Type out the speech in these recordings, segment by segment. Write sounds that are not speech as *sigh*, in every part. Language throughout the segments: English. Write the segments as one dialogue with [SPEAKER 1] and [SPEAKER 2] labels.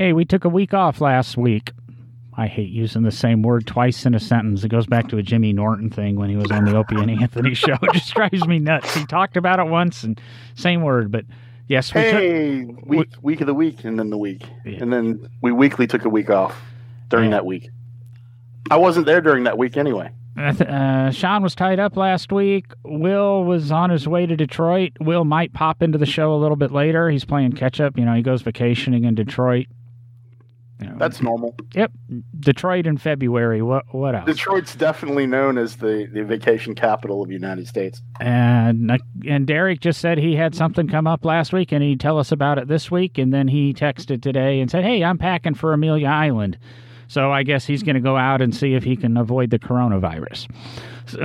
[SPEAKER 1] Hey, we took a week off last week. I hate using the same word twice in a sentence. It goes back to a Jimmy Norton thing when he was on the Opie and Anthony show. It just drives me nuts. He talked about it once and same word, but yes, we
[SPEAKER 2] hey, took, week week of the week and then the week. Yeah. And then we weekly took a week off during yeah. that week. I wasn't there during that week anyway.
[SPEAKER 1] Uh, Sean was tied up last week. Will was on his way to Detroit. Will might pop into the show a little bit later. He's playing catch up. You know, he goes vacationing in Detroit.
[SPEAKER 2] You know, That's normal.
[SPEAKER 1] Yep, Detroit in February. What what else?
[SPEAKER 2] Detroit's definitely known as the, the vacation capital of the United States.
[SPEAKER 1] And uh, and Derek just said he had something come up last week, and he'd tell us about it this week. And then he texted today and said, "Hey, I'm packing for Amelia Island." So I guess he's going to go out and see if he can avoid the coronavirus.
[SPEAKER 2] So.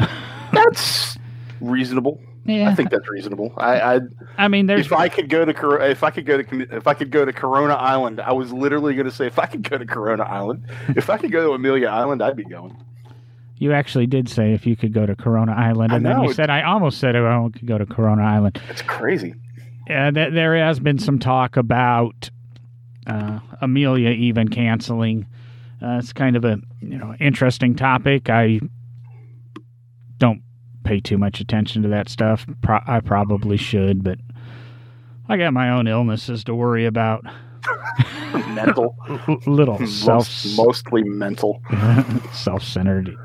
[SPEAKER 2] That's reasonable. Yeah. I think that's reasonable. I, I,
[SPEAKER 1] I mean, there's.
[SPEAKER 2] If I could go to if I could go to if I could go to Corona Island, I was literally going to say if I could go to Corona Island, if I could go to Amelia Island, I'd be going.
[SPEAKER 1] You actually did say if you could go to Corona Island, and then you said I almost said I could go to Corona Island.
[SPEAKER 2] It's crazy.
[SPEAKER 1] Yeah, th- there has been some talk about uh, Amelia even canceling uh, it's kind of a you know interesting topic. I don't pay too much attention to that stuff. Pro- I probably should, but I got my own illnesses to worry about.
[SPEAKER 2] mental, *laughs*
[SPEAKER 1] little Most, self,
[SPEAKER 2] mostly mental, *laughs*
[SPEAKER 1] self-centered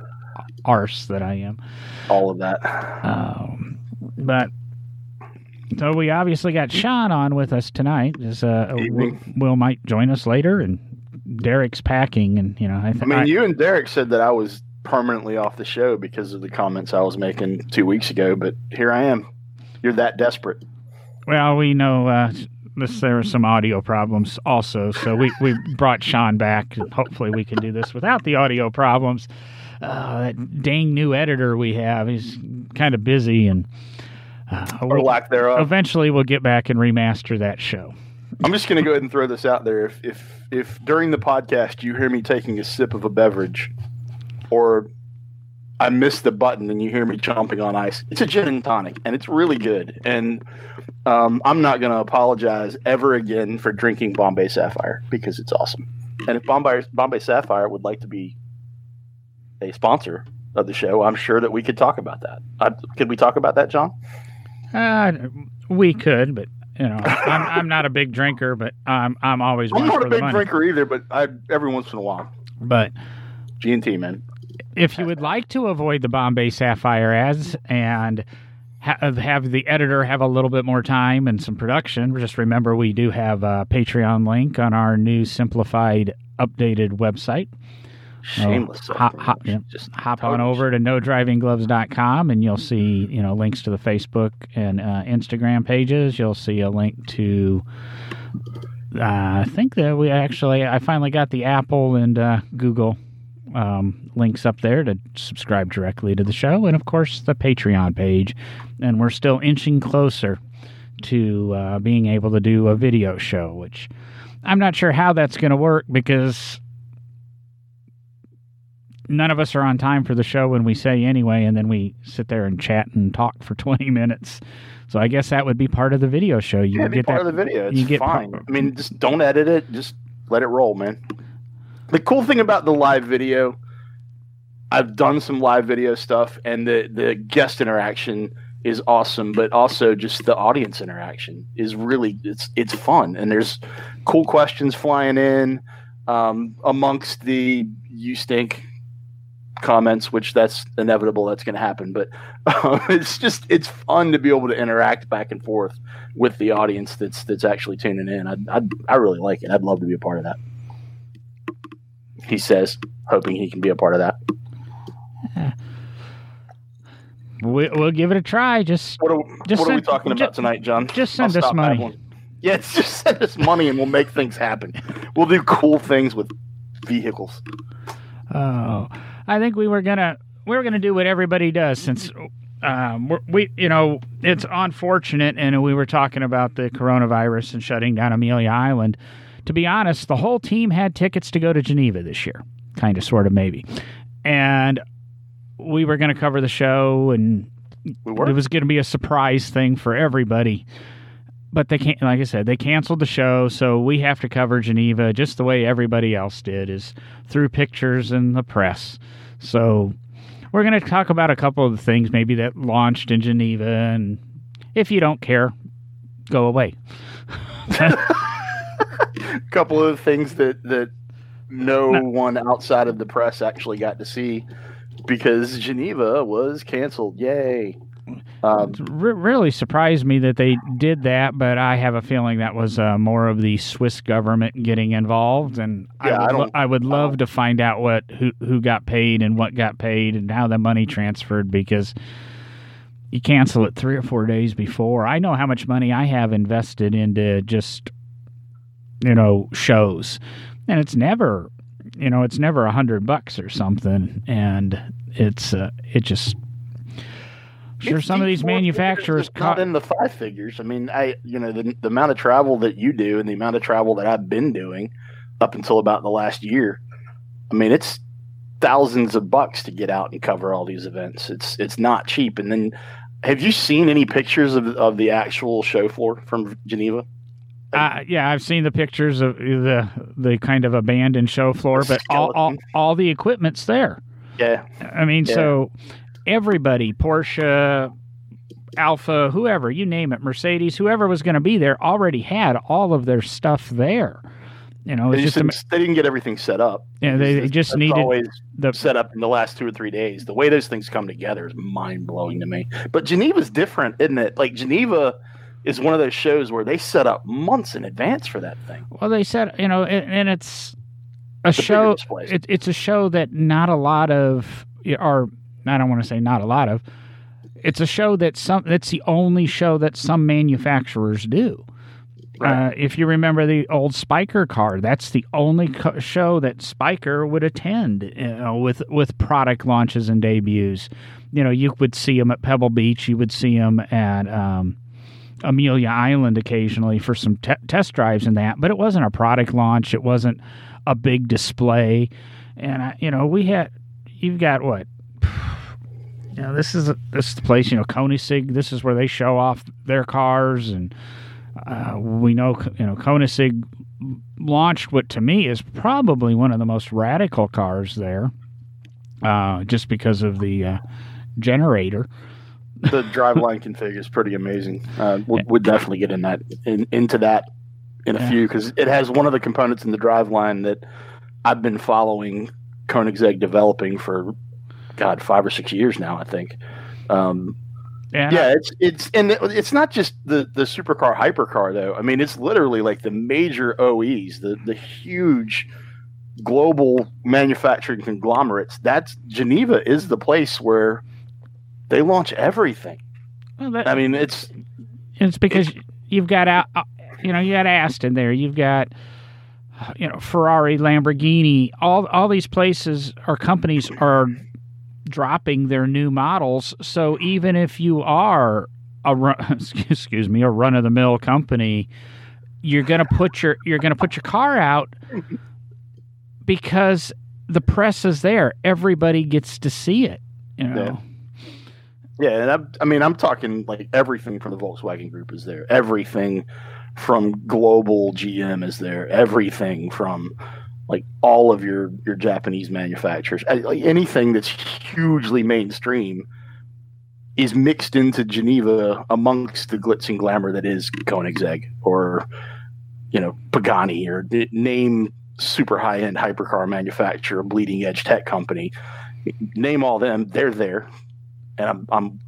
[SPEAKER 1] arse that I am.
[SPEAKER 2] All of that.
[SPEAKER 1] Um, but so we obviously got Sean on with us tonight. As uh, Will, Will might join us later, and Derek's packing, and you know, I, th-
[SPEAKER 2] I mean, I, you and Derek said that I was permanently off the show because of the comments I was making two weeks ago, but here I am. You're that desperate.
[SPEAKER 1] Well, we know uh, this, there were some audio problems also, so we, we brought Sean back. Hopefully, we can do this without the audio problems. Uh, that dang new editor we have, he's kind of busy, and
[SPEAKER 2] uh, we'll, lack thereof.
[SPEAKER 1] Eventually, we'll get back and remaster that show.
[SPEAKER 2] I'm just going to go ahead and throw this out there. If if if during the podcast you hear me taking a sip of a beverage, or I miss the button and you hear me chomping on ice, it's a gin and tonic, and it's really good. And um, I'm not going to apologize ever again for drinking Bombay Sapphire because it's awesome. And if Bombay Bombay Sapphire would like to be a sponsor of the show, I'm sure that we could talk about that. I, could we talk about that, John?
[SPEAKER 1] Uh, we could, but you know, I'm, I'm not a big drinker, but I'm I'm always.
[SPEAKER 2] I'm not a big drinker either, but I every once in a while.
[SPEAKER 1] But
[SPEAKER 2] G and T, man.
[SPEAKER 1] If you would like to avoid the Bombay Sapphire ads and have, have the editor have a little bit more time and some production, just remember we do have a Patreon link on our new simplified, updated website.
[SPEAKER 2] Shameless.
[SPEAKER 1] Uh, hop, hop, yeah, just hop on over to nodrivinggloves.com and you'll see, you know, links to the Facebook and uh, Instagram pages. You'll see a link to, uh, I think that we actually, I finally got the Apple and uh, Google um, links up there to subscribe directly to the show. And of course, the Patreon page. And we're still inching closer to uh, being able to do a video show, which I'm not sure how that's going to work because none of us are on time for the show when we say anyway, and then we sit there and chat and talk for *laughs* 20 minutes. So I guess that would be part of the video show.
[SPEAKER 2] You yeah, would get part that, of the video. It's you get fine. Part, I mean, just don't edit it. Just let it roll, man. The cool thing about the live video, I've done some live video stuff, and the the guest interaction is awesome, but also just the audience interaction is really it's it's fun, and there's cool questions flying in um, amongst the you stink comments, which that's inevitable. That's going to happen. But um, *laughs* it's just it's fun to be able to interact back and forth with the audience that's that's actually tuning in. I I, I really like it. I'd love to be a part of that. He says, hoping he can be a part of that.
[SPEAKER 1] Yeah. We, will give it a try. Just
[SPEAKER 2] what are, just what send, are we talking about tonight, John?
[SPEAKER 1] Just send I'll us money. *laughs*
[SPEAKER 2] Yeah, just send us money and we'll make things happen. We'll do cool things with vehicles.
[SPEAKER 1] Oh. I think we were gonna we were gonna do what everybody does since um, we you know it's unfortunate, and we were talking about the coronavirus and shutting down Amelia Island. To be honest, the whole team had tickets to go to Geneva this year, kind of, sort of, maybe, and we were going to cover the show, and we it was going to be a surprise thing for everybody. but they can't. Like I said, they canceled the show, so we have to cover Geneva just the way everybody else did, is through pictures and the press. So we're going to talk about a couple of the things maybe that launched in Geneva, and if you don't care, go away. *laughs*
[SPEAKER 2] a couple of things that that no, no one outside of the press actually got to see because Geneva was canceled. Yay!
[SPEAKER 1] Um, really surprised me that they did that, but I have a feeling that was uh, more of the Swiss government getting involved, and yeah, I, would, I, lo- I would love to find out what who who got paid and what got paid and how the money transferred because you cancel it three or four days before. I know how much money I have invested into just you know shows, and it's never you know it's never a hundred bucks or something, and it's uh, it just Sure, it's some of these manufacturers
[SPEAKER 2] not in the five figures. I mean, I you know the the amount of travel that you do and the amount of travel that I've been doing up until about the last year. I mean, it's thousands of bucks to get out and cover all these events. It's it's not cheap. And then, have you seen any pictures of of the actual show floor from Geneva?
[SPEAKER 1] Uh, yeah, I've seen the pictures of the the kind of abandoned show floor, but all, all, all the equipment's there.
[SPEAKER 2] Yeah,
[SPEAKER 1] I mean, yeah. so everybody, Porsche, Alfa, whoever, you name it, Mercedes, whoever was going to be there already had all of their stuff there. You know,
[SPEAKER 2] they, just a, they didn't get everything set up.
[SPEAKER 1] Yeah, they, they just needed
[SPEAKER 2] always the set up in the last two or three days. The way those things come together is mind blowing to me. But Geneva's different, isn't it? Like Geneva is one of those shows where they set up months in advance for that thing.
[SPEAKER 1] Well, they said, you know, and it's a show. It, it's a show that not a lot of are I don't want to say not a lot of. It's a show that some. It's the only show that some manufacturers do. Right. Uh, if you remember the old Spyker car, that's the only co- show that Spyker would attend you know, with with product launches and debuts. You know, you would see them at Pebble Beach, you would see them at um, Amelia Island occasionally for some te- test drives and that, but it wasn't a product launch. It wasn't a big display, and uh, you know, we had you've got what *sighs* you know, this is a, this is the place. You know, Koenigsegg. This is where they show off their cars, and uh, we know you know Koenigsegg launched what to me is probably one of the most radical cars there, uh, just because of the uh, generator.
[SPEAKER 2] The driveline config is pretty amazing. Uh, we'll, we'll, definitely get in that in, into that in a yeah. few because it has one of the components in the driveline that I've been following Koenigsegg developing for God, five or six years now, I think. Um, yeah, yeah, it's it's and it's not just the the supercar hypercar though. I mean, it's literally like the major OEs, the the huge global manufacturing conglomerates. That's Geneva is the place where they launch everything. Well, that, I mean, it's
[SPEAKER 1] it's because you've got out, uh, you know, you got Aston there, you've got you know Ferrari, Lamborghini, all all these places or companies are dropping their new models. So even if you are a run, *laughs* excuse me, a run of the mill company, you're gonna put your you're gonna put your car out because the press is there. Everybody gets to see it. You know.
[SPEAKER 2] Yeah. Yeah, and I'm, I mean, I'm talking like everything from the Volkswagen Group is there. Everything from global GM is there. Everything from like all of your your Japanese manufacturers, like anything that's hugely mainstream is mixed into Geneva amongst the glitz and glamour that is Koenigsegg or you know Pagani or name super high end hypercar manufacturer, bleeding edge tech company. Name all them, they're there, and I'm I'm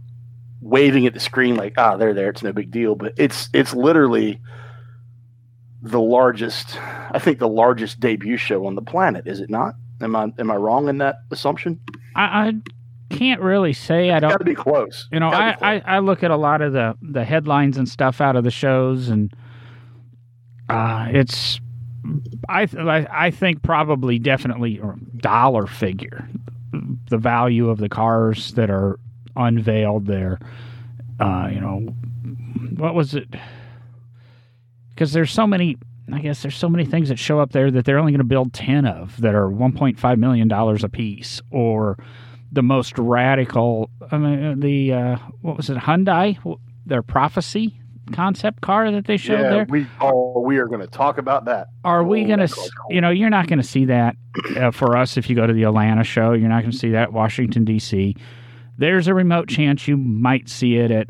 [SPEAKER 2] waving at the screen like ah they're there. It's no big deal, but it's it's literally the largest, I think the largest debut show on the planet, is it not? Am I am I wrong in that assumption?
[SPEAKER 1] I, I can't really say. I don't.
[SPEAKER 2] Got to be close.
[SPEAKER 1] You know, I, I, I look at a lot of the the headlines and stuff out of the shows, and uh, it's I I think probably definitely dollar figure the value of the cars that are unveiled there. Uh, you know, what was it? because there's so many I guess there's so many things that show up there that they're only going to build 10 of that are 1.5 million dollars a piece or the most radical I mean uh, the uh, what was it Hyundai their prophecy concept car that they showed yeah, there?
[SPEAKER 2] We oh, we are going to talk about that.
[SPEAKER 1] Are oh, we going to? You know, you're not going to see that uh, for us if you go to the Atlanta show. You're not going to see that Washington D.C. There's a remote chance you might see it at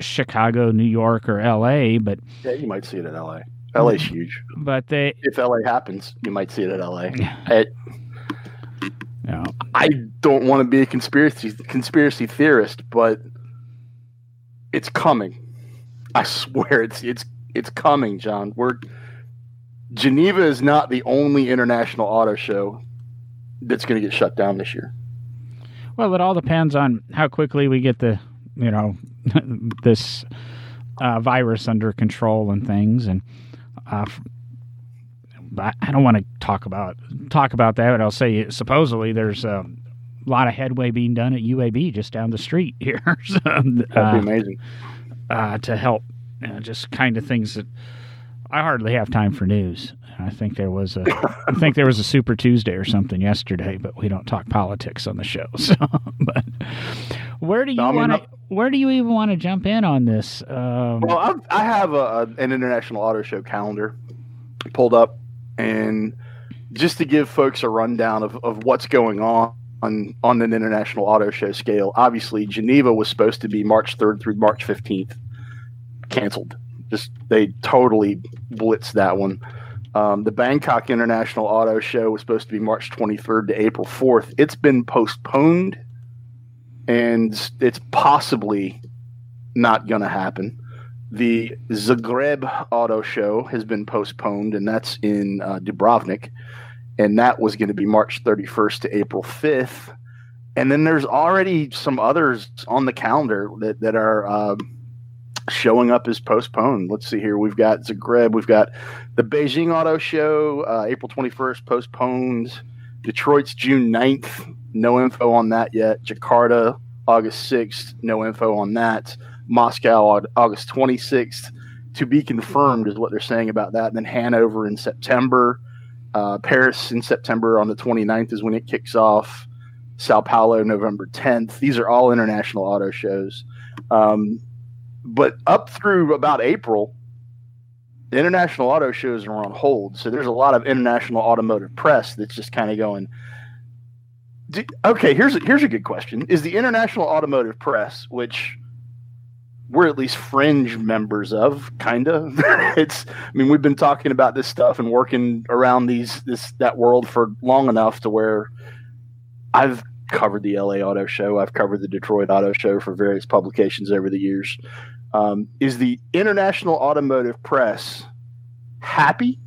[SPEAKER 1] Chicago, New York, or L.A. But
[SPEAKER 2] yeah, you might see it in L.A. LA's huge.
[SPEAKER 1] But they,
[SPEAKER 2] if LA happens, you might see it at LA. It, no. I don't want to be a conspiracy conspiracy theorist, but it's coming. I *laughs* swear it's it's it's coming, John. We're Geneva is not the only international auto show that's going to get shut down this year.
[SPEAKER 1] Well, it all depends on how quickly we get the, you know, *laughs* this uh, virus under control and things. And uh, I don't want to talk about talk about that, but I'll say supposedly there's a lot of headway being done at UAB just down the street here. *laughs*
[SPEAKER 2] so, That'd be uh, amazing
[SPEAKER 1] uh, to help, you know, just kind of things that I hardly have time for news. I think there was a I think there was a Super Tuesday or something yesterday, but we don't talk politics on the show. *laughs* So, but where do you want to? Where do you even want to jump in on this?
[SPEAKER 2] Um, well, I've, I have a, a, an international auto show calendar pulled up, and just to give folks a rundown of, of what's going on on on an international auto show scale. Obviously, Geneva was supposed to be March 3rd through March 15th, canceled. Just they totally blitzed that one. Um, the Bangkok International Auto Show was supposed to be March 23rd to April 4th. It's been postponed, and it's possibly not going to happen. The Zagreb Auto Show has been postponed, and that's in uh, Dubrovnik, and that was going to be March 31st to April 5th. And then there's already some others on the calendar that, that are uh, showing up as postponed. Let's see here. We've got Zagreb. We've got the Beijing Auto Show, uh, April 21st, postponed. Detroit's June 9th. No info on that yet. Jakarta, August 6th. No info on that. Moscow, August 26th. To be confirmed is what they're saying about that. And then Hanover in September. Uh, Paris in September on the 29th is when it kicks off. Sao Paulo, November 10th. These are all international auto shows. Um, but up through about April, the international auto shows are on hold. So there's a lot of international automotive press that's just kind of going. Okay, here's a, here's a good question: Is the international automotive press, which we're at least fringe members of, kind of. *laughs* it's, I mean, we've been talking about this stuff and working around these this that world for long enough to where I've covered the LA Auto Show, I've covered the Detroit Auto Show for various publications over the years. Um, is the international automotive press happy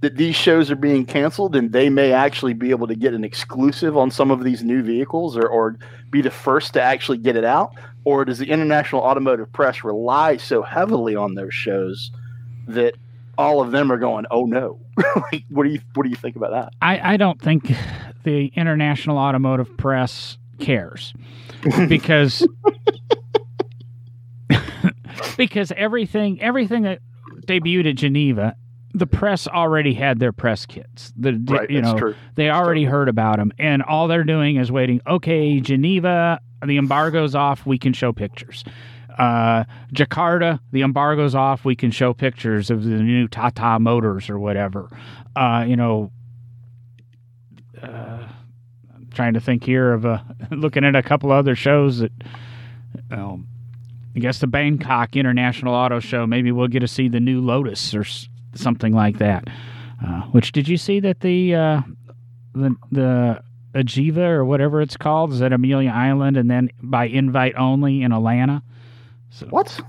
[SPEAKER 2] that these shows are being canceled and they may actually be able to get an exclusive on some of these new vehicles or, or be the first to actually get it out? Or does the international automotive press rely so heavily on those shows that all of them are going, oh no? *laughs* like, what do you what do you think about that?
[SPEAKER 1] I, I don't think the international automotive press cares *laughs* because because everything everything that debuted at Geneva, the press already had their press kits. The right, you know true. they already heard about them, and all they're doing is waiting. Okay, Geneva, the embargo's off. We can show pictures. Uh, Jakarta, the embargo's off. We can show pictures of the new Tata Motors or whatever. Uh, you know, uh, I'm trying to think here of a, *laughs* looking at a couple other shows that. Um, I guess the Bangkok International Auto Show. Maybe we'll get to see the new Lotus or something like that. Uh, which did you see that the uh, the the Ajiva or whatever it's called is at Amelia Island, and then by invite only in Atlanta.
[SPEAKER 2] So what?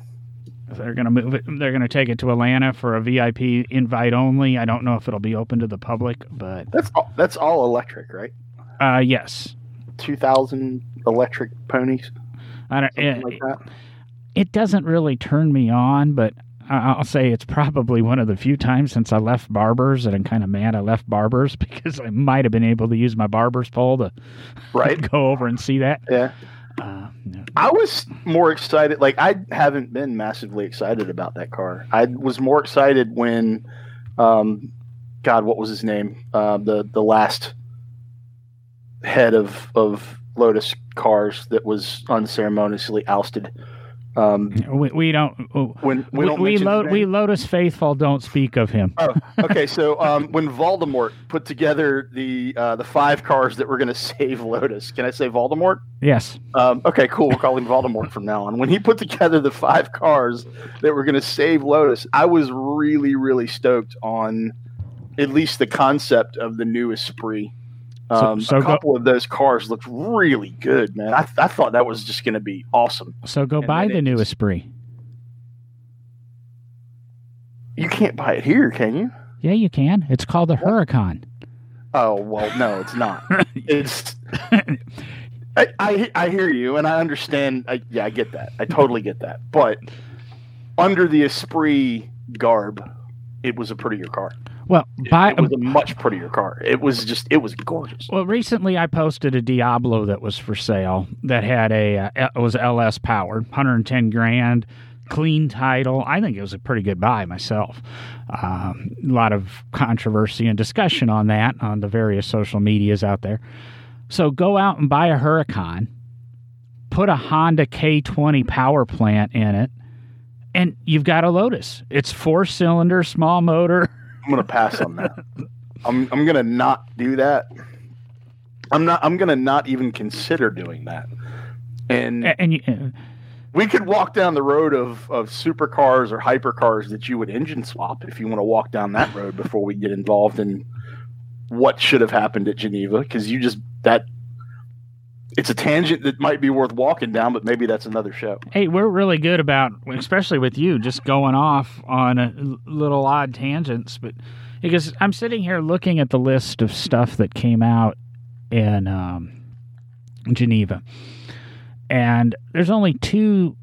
[SPEAKER 1] They're going to move it. They're to take it to Atlanta for a VIP invite only. I don't know if it'll be open to the public, but
[SPEAKER 2] that's all, that's all electric, right?
[SPEAKER 1] Uh, yes.
[SPEAKER 2] Two thousand electric ponies.
[SPEAKER 1] I don't. It, like it doesn't really turn me on, but I'll say it's probably one of the few times since I left barbers that I'm kind of mad I left barbers *laughs* because I might have been able to use my barber's pole to *laughs*
[SPEAKER 2] right
[SPEAKER 1] go over and see that.
[SPEAKER 2] Yeah. Uh, no. I was more excited. Like I haven't been massively excited about that car. I was more excited when, um, God, what was his name? Uh, the the last head of of Lotus cars that was unceremoniously ousted
[SPEAKER 1] Um, we, we don't. When we, don't we, we, we Lotus faithful don't speak of him.
[SPEAKER 2] Oh, okay. So um, when Voldemort put together the uh, the five cars that were going *laughs* to save Lotus, can I say Voldemort?
[SPEAKER 1] Yes.
[SPEAKER 2] Um, okay, cool. We'll call him Voldemort from now on. When he put together the five cars that were going to save Lotus, I was really really stoked on at least the concept of the new Esprit um, so, so a couple go, of those cars looked really good, man. I, I thought that was just going to be awesome.
[SPEAKER 1] So go and buy the new Esprit.
[SPEAKER 2] You can't buy it here, can you?
[SPEAKER 1] Yeah, you can. It's called the Huracan.
[SPEAKER 2] Oh well, no, it's not. *laughs* it's. I, I, I hear you, and I understand. I, yeah, I get that. I totally get that. But under the Esprit garb, it was a prettier car.
[SPEAKER 1] Well, by,
[SPEAKER 2] it was a much prettier car. It was just it was gorgeous.
[SPEAKER 1] Well, recently I posted a Diablo that was for sale that had a uh, it was LS powered, 110 grand, clean title. I think it was a pretty good buy myself. Um, a lot of controversy and discussion on that on the various social medias out there. So go out and buy a Huracan, put a Honda K20 power plant in it, and you've got a Lotus. It's four cylinder, small motor.
[SPEAKER 2] I'm gonna pass on that. I'm I'm gonna not do that. I'm not. I'm gonna not even consider doing that. And
[SPEAKER 1] and, you, uh,
[SPEAKER 2] we could walk down the road of of supercars or hypercars that you would engine swap if you want to walk down that road before we get involved in what should have happened at Geneva because you just that it's a tangent that might be worth walking down, but maybe that's another show.
[SPEAKER 1] Hey, we're really good about, especially with you, just going off on a little odd tangents. But because I'm sitting here looking at the list of stuff that came out in um, Geneva, and there's only two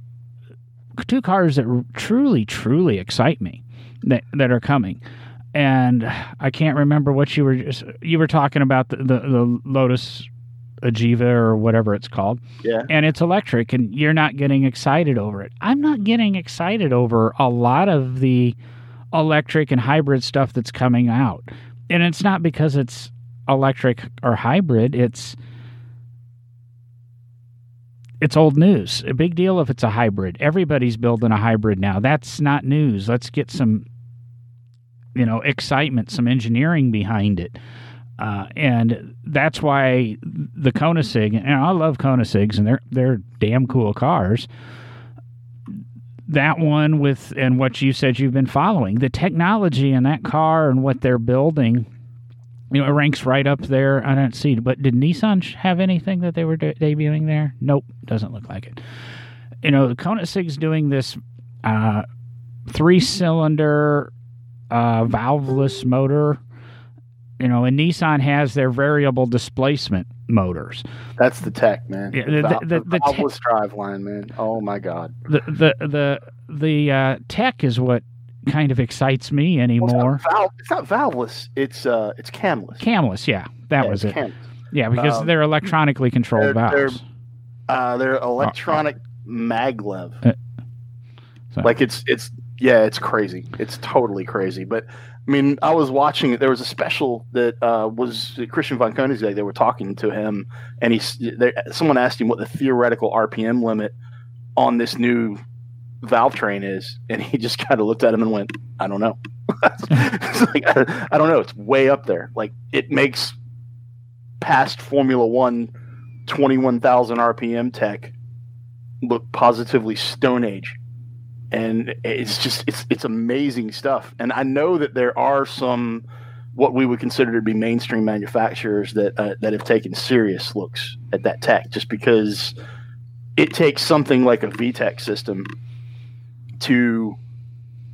[SPEAKER 1] two cars that truly, truly excite me that that are coming. And I can't remember what you were just, you were talking about the, the, the Lotus Agiva or whatever it's called.
[SPEAKER 2] Yeah.
[SPEAKER 1] And it's electric and you're not getting excited over it. I'm not getting excited over a lot of the electric and hybrid stuff that's coming out. And it's not because it's electric or hybrid, it's it's old news. A big deal if it's a hybrid. Everybody's building a hybrid now. That's not news. Let's get some you know, excitement, some engineering behind it. Uh, and that's why the Koenigsegg, and I love Koenigsegg's, and they're they're damn cool cars. That one with and what you said you've been following, the technology in that car and what they're building, you know, it ranks right up there. I don't see, but did Nissan have anything that they were de- debuting there? Nope, doesn't look like it. You know, the Koenigsegg's doing this uh, three-cylinder uh, valveless motor you know, and Nissan has their variable displacement motors.
[SPEAKER 2] That's the tech, man. Yeah, the, the, the, the valveless te- drive line, man. Oh my god.
[SPEAKER 1] The the the the uh, tech is what kind of excites me anymore. Well,
[SPEAKER 2] it's, not val- it's, not valveless. It's uh, it's camless.
[SPEAKER 1] Camless, yeah, that yeah, was it. Camless. Yeah, because um, they're electronically controlled they're,
[SPEAKER 2] valves. They're, uh, they're electronic oh. maglev. Uh, so. Like it's it's yeah, it's crazy. It's totally crazy. But I mean, I was watching it. There was a special that uh, was Christian von Koenigsegg. They were talking to him, and he someone asked him what the theoretical RPM limit on this new valve train is, and he *laughs* just kind of looked at him and went, "I don't know." *laughs* like, I, I don't know. It's way up there. Like it makes past Formula One 21,000 RPM tech look positively Stone Age and it's just it's it's amazing stuff. And I know that there are some what we would consider to be mainstream manufacturers that uh, that have taken serious looks at that tech, just because it takes something like a VTEC system to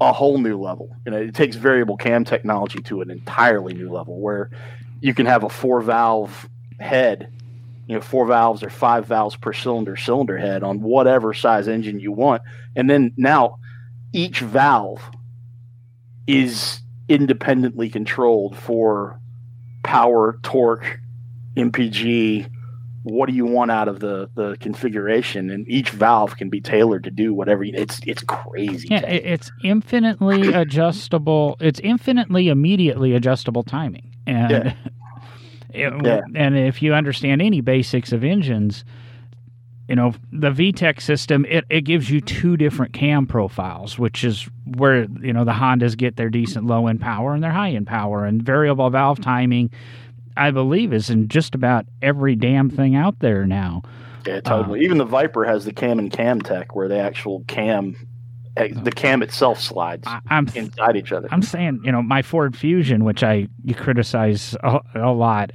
[SPEAKER 2] a whole new level. You know, it takes variable cam technology to an entirely new level where you can have a four valve head you know four valves or five valves per cylinder cylinder head on whatever size engine you want. And then now each valve is independently controlled for power torque mpg what do you want out of the the configuration? And each valve can be tailored to do whatever you, it's it's crazy
[SPEAKER 1] yeah it's infinitely adjustable it's infinitely immediately adjustable timing. And yeah. *laughs* yeah. And if you understand any basics of engines, you know the VTEC system it, it gives you two different cam profiles which is where you know the Hondas get their decent low end power and their high end power. And variable valve timing I believe is in just about every damn thing out there now.
[SPEAKER 2] Yeah totally. Uh, even the Viper has the cam and cam tech where the actual cam eh, the cam itself slides I'm, inside each other.
[SPEAKER 1] I'm saying you know my Ford Fusion which I you criticize a, a lot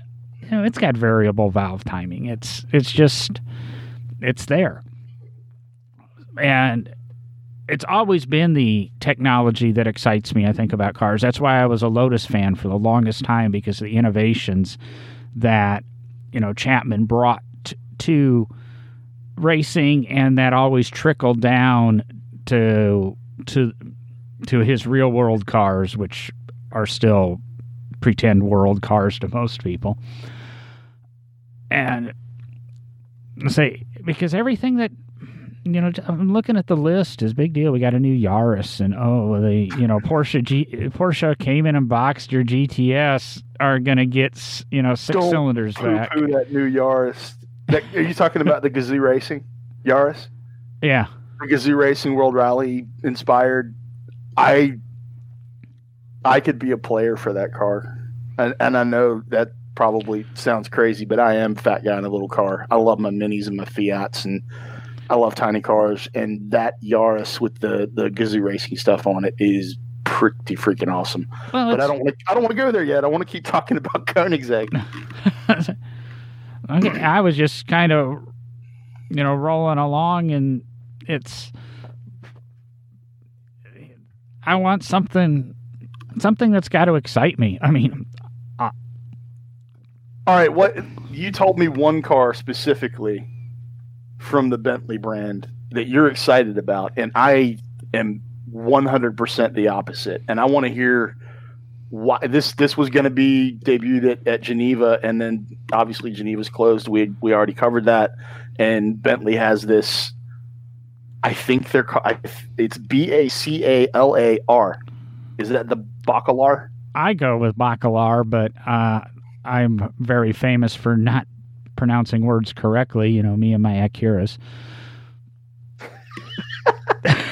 [SPEAKER 1] you know it's got variable valve timing it's it's just it's there. And it's always been the technology that excites me, I think, about cars. That's why I was a Lotus fan for the longest time because of the innovations that, you know, Chapman brought t- to racing and that always trickled down to to to his real world cars, which are still pretend world cars to most people. And say because everything that you know, I'm looking at the list. Is big deal. We got a new Yaris, and oh, the you know Porsche G, Porsche Cayman and Boxster GTS are going to get you know 6 Don't cylinders back.
[SPEAKER 2] that new Yaris. That, are you talking about the Gazoo Racing Yaris?
[SPEAKER 1] Yeah,
[SPEAKER 2] the Gazoo Racing World Rally inspired. I I could be a player for that car, and, and I know that probably sounds crazy, but I am fat guy in a little car. I love my minis and my Fiats, and I love tiny cars. And that Yaris with the the Gazoo racing stuff on it is pretty freaking awesome. Well, but I don't want to. I don't want to go there yet. I want to keep talking *laughs* about Koenigsegg. *laughs*
[SPEAKER 1] okay, I was just kind of, you know, rolling along, and it's. I want something, something that's got to excite me. I mean,
[SPEAKER 2] all right, what you told me one car specifically from the Bentley brand that you're excited about, and I am 100% the opposite. And I want to hear why this this was going to be debuted at, at Geneva, and then obviously Geneva's closed. We we already covered that, and Bentley has this. I think they're it's B A C A L A R. Is that the Bacalar?
[SPEAKER 1] I go with Bacalar, but uh, I'm very famous for not pronouncing words correctly. You know, me and my Acuras. *laughs*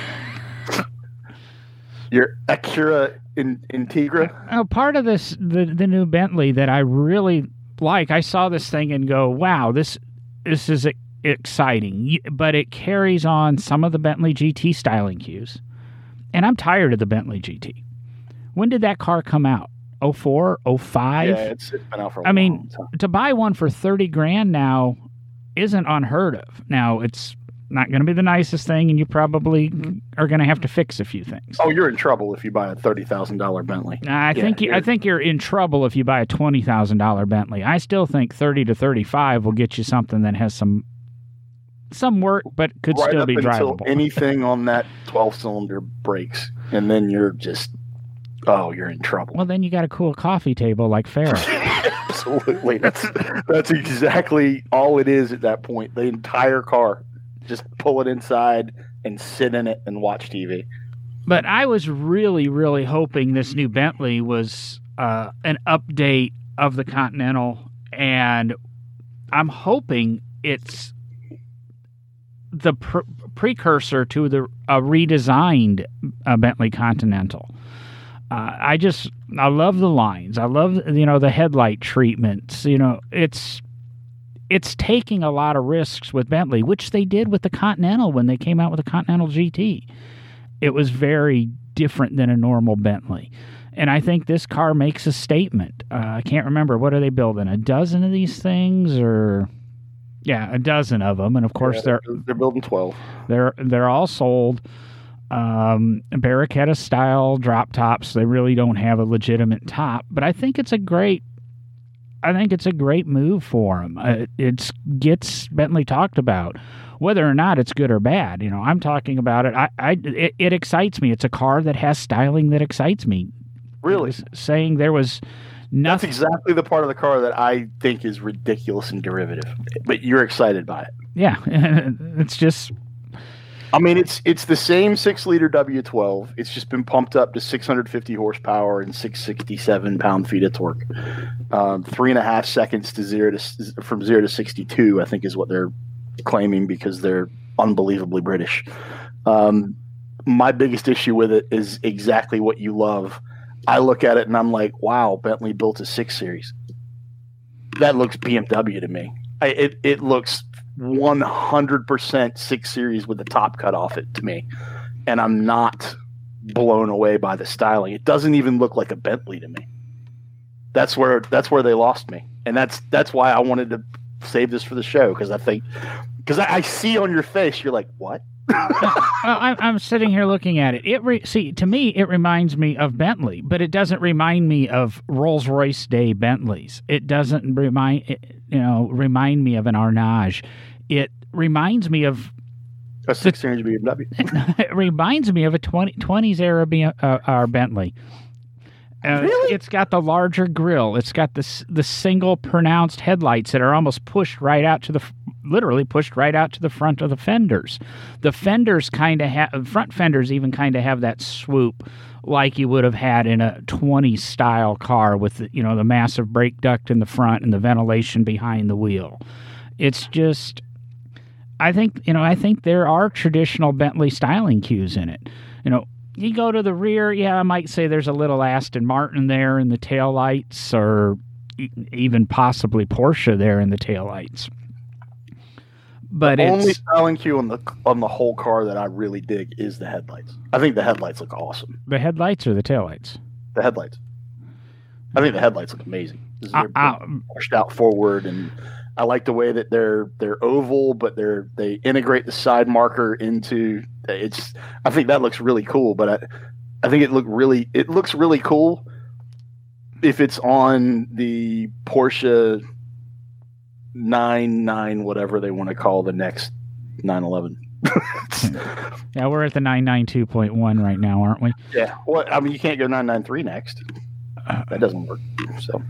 [SPEAKER 2] Your Acura in, Integra.
[SPEAKER 1] Oh, part of this the the new Bentley that I really like. I saw this thing and go, "Wow, this this is exciting." But it carries on some of the Bentley GT styling cues, and I'm tired of the Bentley GT. When did that car come out? 04, 05.
[SPEAKER 2] Yeah, it's, it's been out for
[SPEAKER 1] I mean, time. to buy one for 30 grand now isn't unheard of. Now, it's not going to be the nicest thing, and you probably mm-hmm. are going to have to fix a few things.
[SPEAKER 2] Oh, you're in trouble if you buy a thirty thousand dollar Bentley.
[SPEAKER 1] I yeah, think you, I think you're in trouble if you buy a twenty thousand dollar Bentley. I still think thirty to thirty five will get you something that has some some work, but could
[SPEAKER 2] right
[SPEAKER 1] still be drivable.
[SPEAKER 2] anything on that twelve cylinder breaks, and then you're just oh, you're in trouble.
[SPEAKER 1] Well, then you got a cool coffee table like Farah. *laughs*
[SPEAKER 2] Absolutely. That's that's exactly all it is at that point. The entire car. Just pull it inside and sit in it and watch TV.
[SPEAKER 1] But I was really, really hoping this new Bentley was uh, an update of the Continental, and I'm hoping it's the pr- precursor to the a redesigned uh, Bentley Continental. Uh, I just I love the lines. I love you know the headlight treatments. You know it's it's taking a lot of risks with Bentley, which they did with the Continental when they came out with the Continental GT. It was very different than a normal Bentley. And I think this car makes a statement. Uh, I can't remember what are they building? A dozen of these things, or yeah, a dozen of them. And of course, yeah, they're
[SPEAKER 2] they're building twelve.
[SPEAKER 1] They're they're all sold um, Barracuda style drop tops. They really don't have a legitimate top, but I think it's a great. I think it's a great move for them. Uh, it gets Bentley talked about, whether or not it's good or bad. You know, I'm talking about it. I, I it, it excites me. It's a car that has styling that excites me.
[SPEAKER 2] Really,
[SPEAKER 1] saying there was nothing.
[SPEAKER 2] That's exactly the part of the car that I think is ridiculous and derivative. But you're excited by it.
[SPEAKER 1] Yeah, *laughs* it's just
[SPEAKER 2] I mean, it's it's the same six liter W12. It's just been pumped up to 650 horsepower and 667 pound feet of torque. Um, three and a half seconds to zero to from zero to 62, I think, is what they're claiming because they're unbelievably British. Um, my biggest issue with it is exactly what you love. I look at it and I'm like, wow, Bentley built a six series. That looks BMW to me. I, it it looks 100% six series with the top cut off it to me, and I'm not blown away by the styling. It doesn't even look like a Bentley to me. That's where that's where they lost me, and that's that's why I wanted to save this for the show because I think because I, I, see on your face you're like what. *laughs*
[SPEAKER 1] I, am sitting here looking at it. It re, see to me it reminds me of Bentley, but it doesn't remind me of Rolls Royce Day Bentleys. It doesn't remind you know remind me of an Arnage. It reminds me of
[SPEAKER 2] a six inch BMW. *laughs*
[SPEAKER 1] it reminds me of a 20, 20s era B, uh, Bentley. Uh, really? It's got the larger grill. It's got the the single pronounced headlights that are almost pushed right out to the literally pushed right out to the front of the fenders. The fenders kind of have front fenders even kind of have that swoop like you would have had in a 20 style car with the, you know the massive brake duct in the front and the ventilation behind the wheel. It's just I think you know I think there are traditional Bentley styling cues in it. You know, you go to the rear, yeah, I might say there's a little Aston Martin there in the tail lights, or even possibly Porsche there in the tail lights. But
[SPEAKER 2] the only styling cue on the on the whole car that I really dig is the headlights. I think the headlights look awesome.
[SPEAKER 1] The headlights or the taillights?
[SPEAKER 2] The headlights. I think the headlights look amazing. They're uh, pushed out forward and I like the way that they're they're oval, but they're they integrate the side marker into it's. I think that looks really cool. But I, I think it look really it looks really cool if it's on the Porsche nine nine whatever they want to call the next nine eleven. *laughs*
[SPEAKER 1] yeah, we're at the nine nine two point one right now, aren't we?
[SPEAKER 2] Yeah. Well, I mean, you can't go nine nine three next. Uh, that doesn't work. So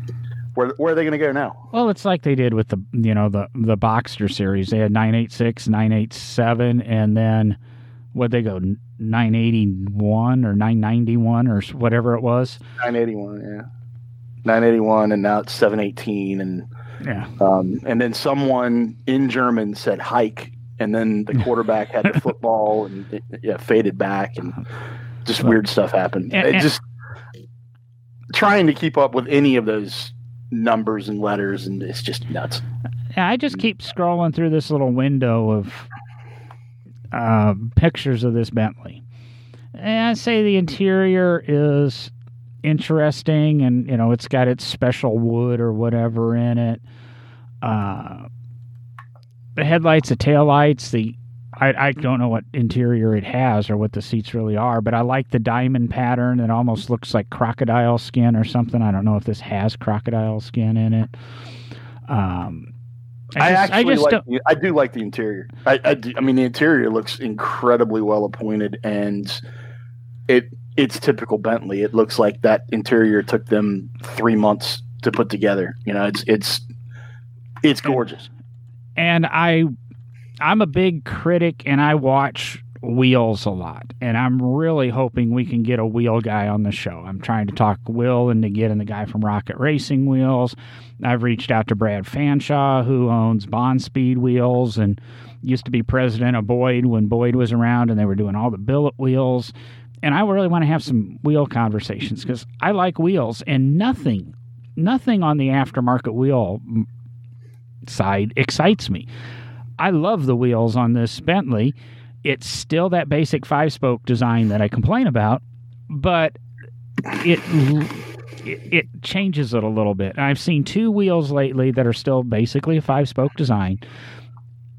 [SPEAKER 2] where where are they going to go now?
[SPEAKER 1] Well, it's like they did with the you know the the Boxster series. They had 986, 987, and then what they go 981 or 991 or whatever it was.
[SPEAKER 2] 981, yeah. 981, and now it's 718, and
[SPEAKER 1] yeah.
[SPEAKER 2] Um, and then someone in German said hike, and then the *laughs* quarterback had the football and it, yeah faded back, and just weird stuff happened. And, it just trying to keep up with any of those numbers and letters, and it's just nuts.
[SPEAKER 1] I just keep scrolling through this little window of uh, pictures of this Bentley. And I say the interior is interesting, and you know it's got its special wood or whatever in it. Uh, the headlights, the tail lights, the I, I don't know what interior it has or what the seats really are, but I like the diamond pattern. It almost looks like crocodile skin or something. I don't know if this has crocodile skin in it. Um,
[SPEAKER 2] I, just, I actually I like. The, I do like the interior. I I, do, I mean, the interior looks incredibly well appointed, and it it's typical Bentley. It looks like that interior took them three months to put together. You know, it's it's it's gorgeous.
[SPEAKER 1] And I I'm a big critic and I watch wheels a lot and i'm really hoping we can get a wheel guy on the show. I'm trying to talk will into getting the guy from rocket racing wheels. I've reached out to brad fanshaw who owns Bonspeed wheels and used to be president of boyd when boyd was around and they were doing all the billet wheels. And i really want to have some wheel conversations because i like wheels and nothing nothing on the aftermarket wheel side excites me I love the wheels on this Bentley. It's still that basic five spoke design that I complain about, but it, it it changes it a little bit. I've seen two wheels lately that are still basically a five spoke design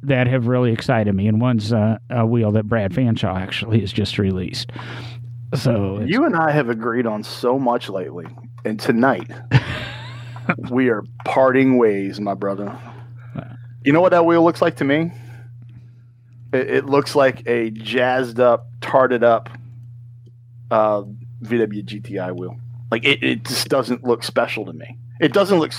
[SPEAKER 1] that have really excited me, and one's uh, a wheel that Brad Fanshaw actually has just released. So
[SPEAKER 2] you and I have agreed on so much lately, and tonight *laughs* we are parting ways, my brother. You know what that wheel looks like to me? It, it looks like a jazzed up, tarted up uh, VW GTI wheel. Like it, it just doesn't look special to me. It doesn't look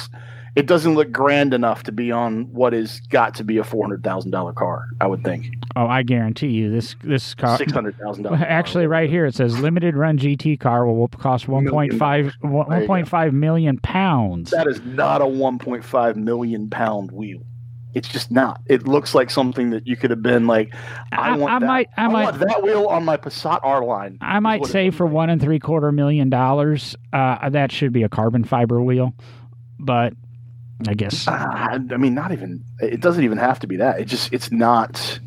[SPEAKER 2] it doesn't look grand enough to be on what is got to be a four hundred thousand dollar car. I would think.
[SPEAKER 1] Oh, I guarantee you this this car
[SPEAKER 2] six hundred thousand dollars. *laughs*
[SPEAKER 1] Actually, right here it says limited run GT car will cost one point five one point five million pounds.
[SPEAKER 2] That is not a one point five million pound wheel. It's just not. It looks like something that you could have been like. I, I want I that. Might, I, I might, want that wheel on my Passat R line.
[SPEAKER 1] I might say for one and three quarter million dollars, uh, that should be a carbon fiber wheel, but I guess. Uh,
[SPEAKER 2] I mean, not even. It doesn't even have to be that. It just. It's not.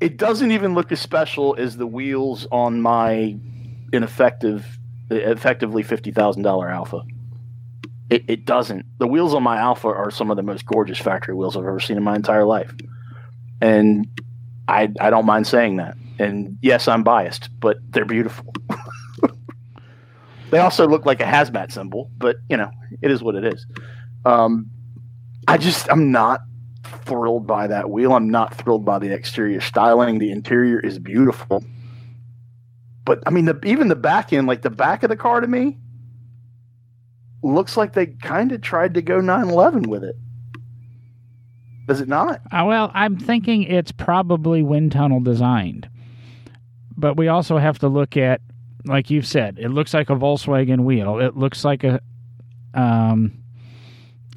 [SPEAKER 2] It doesn't even look as special as the wheels on my ineffective, effectively fifty thousand dollar Alfa. It, it doesn't. The wheels on my Alfa are some of the most gorgeous factory wheels I've ever seen in my entire life, and I I don't mind saying that. And yes, I'm biased, but they're beautiful. *laughs* they also look like a hazmat symbol, but you know it is what it is. Um, I just I'm not thrilled by that wheel. I'm not thrilled by the exterior styling. The interior is beautiful, but I mean, the, even the back end, like the back of the car, to me, looks like they kind of tried to go 911 with it. Does it not?
[SPEAKER 1] Uh, well, I'm thinking it's probably wind tunnel designed. But we also have to look at, like you've said, it looks like a Volkswagen wheel. It looks like a um,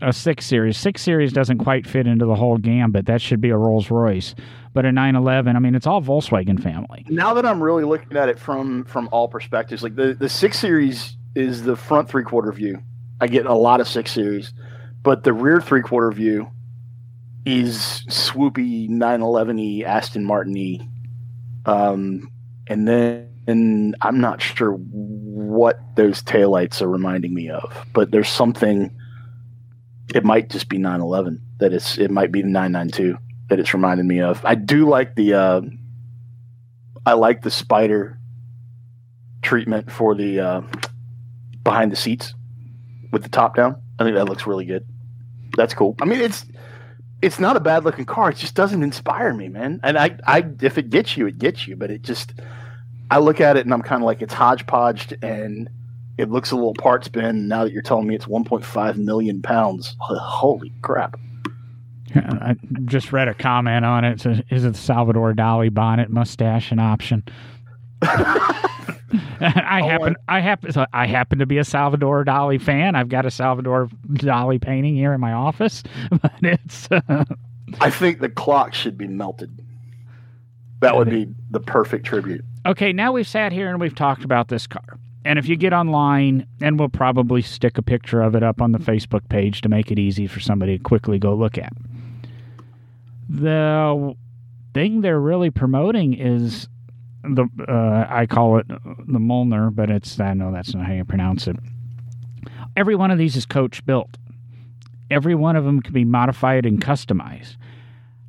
[SPEAKER 1] a six series. Six series doesn't quite fit into the whole gambit. That should be a Rolls Royce. But a 911, I mean, it's all Volkswagen family.
[SPEAKER 2] Now that I'm really looking at it from from all perspectives, like the the six series is the front three quarter view I get a lot of six series, but the rear three quarter view is swoopy 911 Aston Martin um, and then and I'm not sure what those taillights are reminding me of, but there's something. It might just be 911 that it's. It might be the 992 that it's reminding me of. I do like the. Uh, I like the spider treatment for the uh, behind the seats with the top down. I think that looks really good. That's cool. I mean, it's it's not a bad looking car. It just doesn't inspire me, man. And I, I if it gets you, it gets you. But it just, I look at it and I'm kind of like it's hodgepodged and it looks a little parts bin. Now that you're telling me it's 1.5 million pounds, holy crap!
[SPEAKER 1] I just read a comment on it. it says, "Is it the Salvador Dali bonnet mustache an option?" *laughs* *laughs* *laughs* I oh, happen, I happen, so I happen to be a Salvador Dali fan. I've got a Salvador Dali painting here in my office, *laughs* but it's. Uh,
[SPEAKER 2] I think the clock should be melted. That would be the perfect tribute.
[SPEAKER 1] Okay, now we've sat here and we've talked about this car. And if you get online, and we'll probably stick a picture of it up on the Facebook page to make it easy for somebody to quickly go look at. The thing they're really promoting is the uh, I call it the Molnar, but it's I know that's not how you pronounce it. Every one of these is coach built. Every one of them can be modified and customized.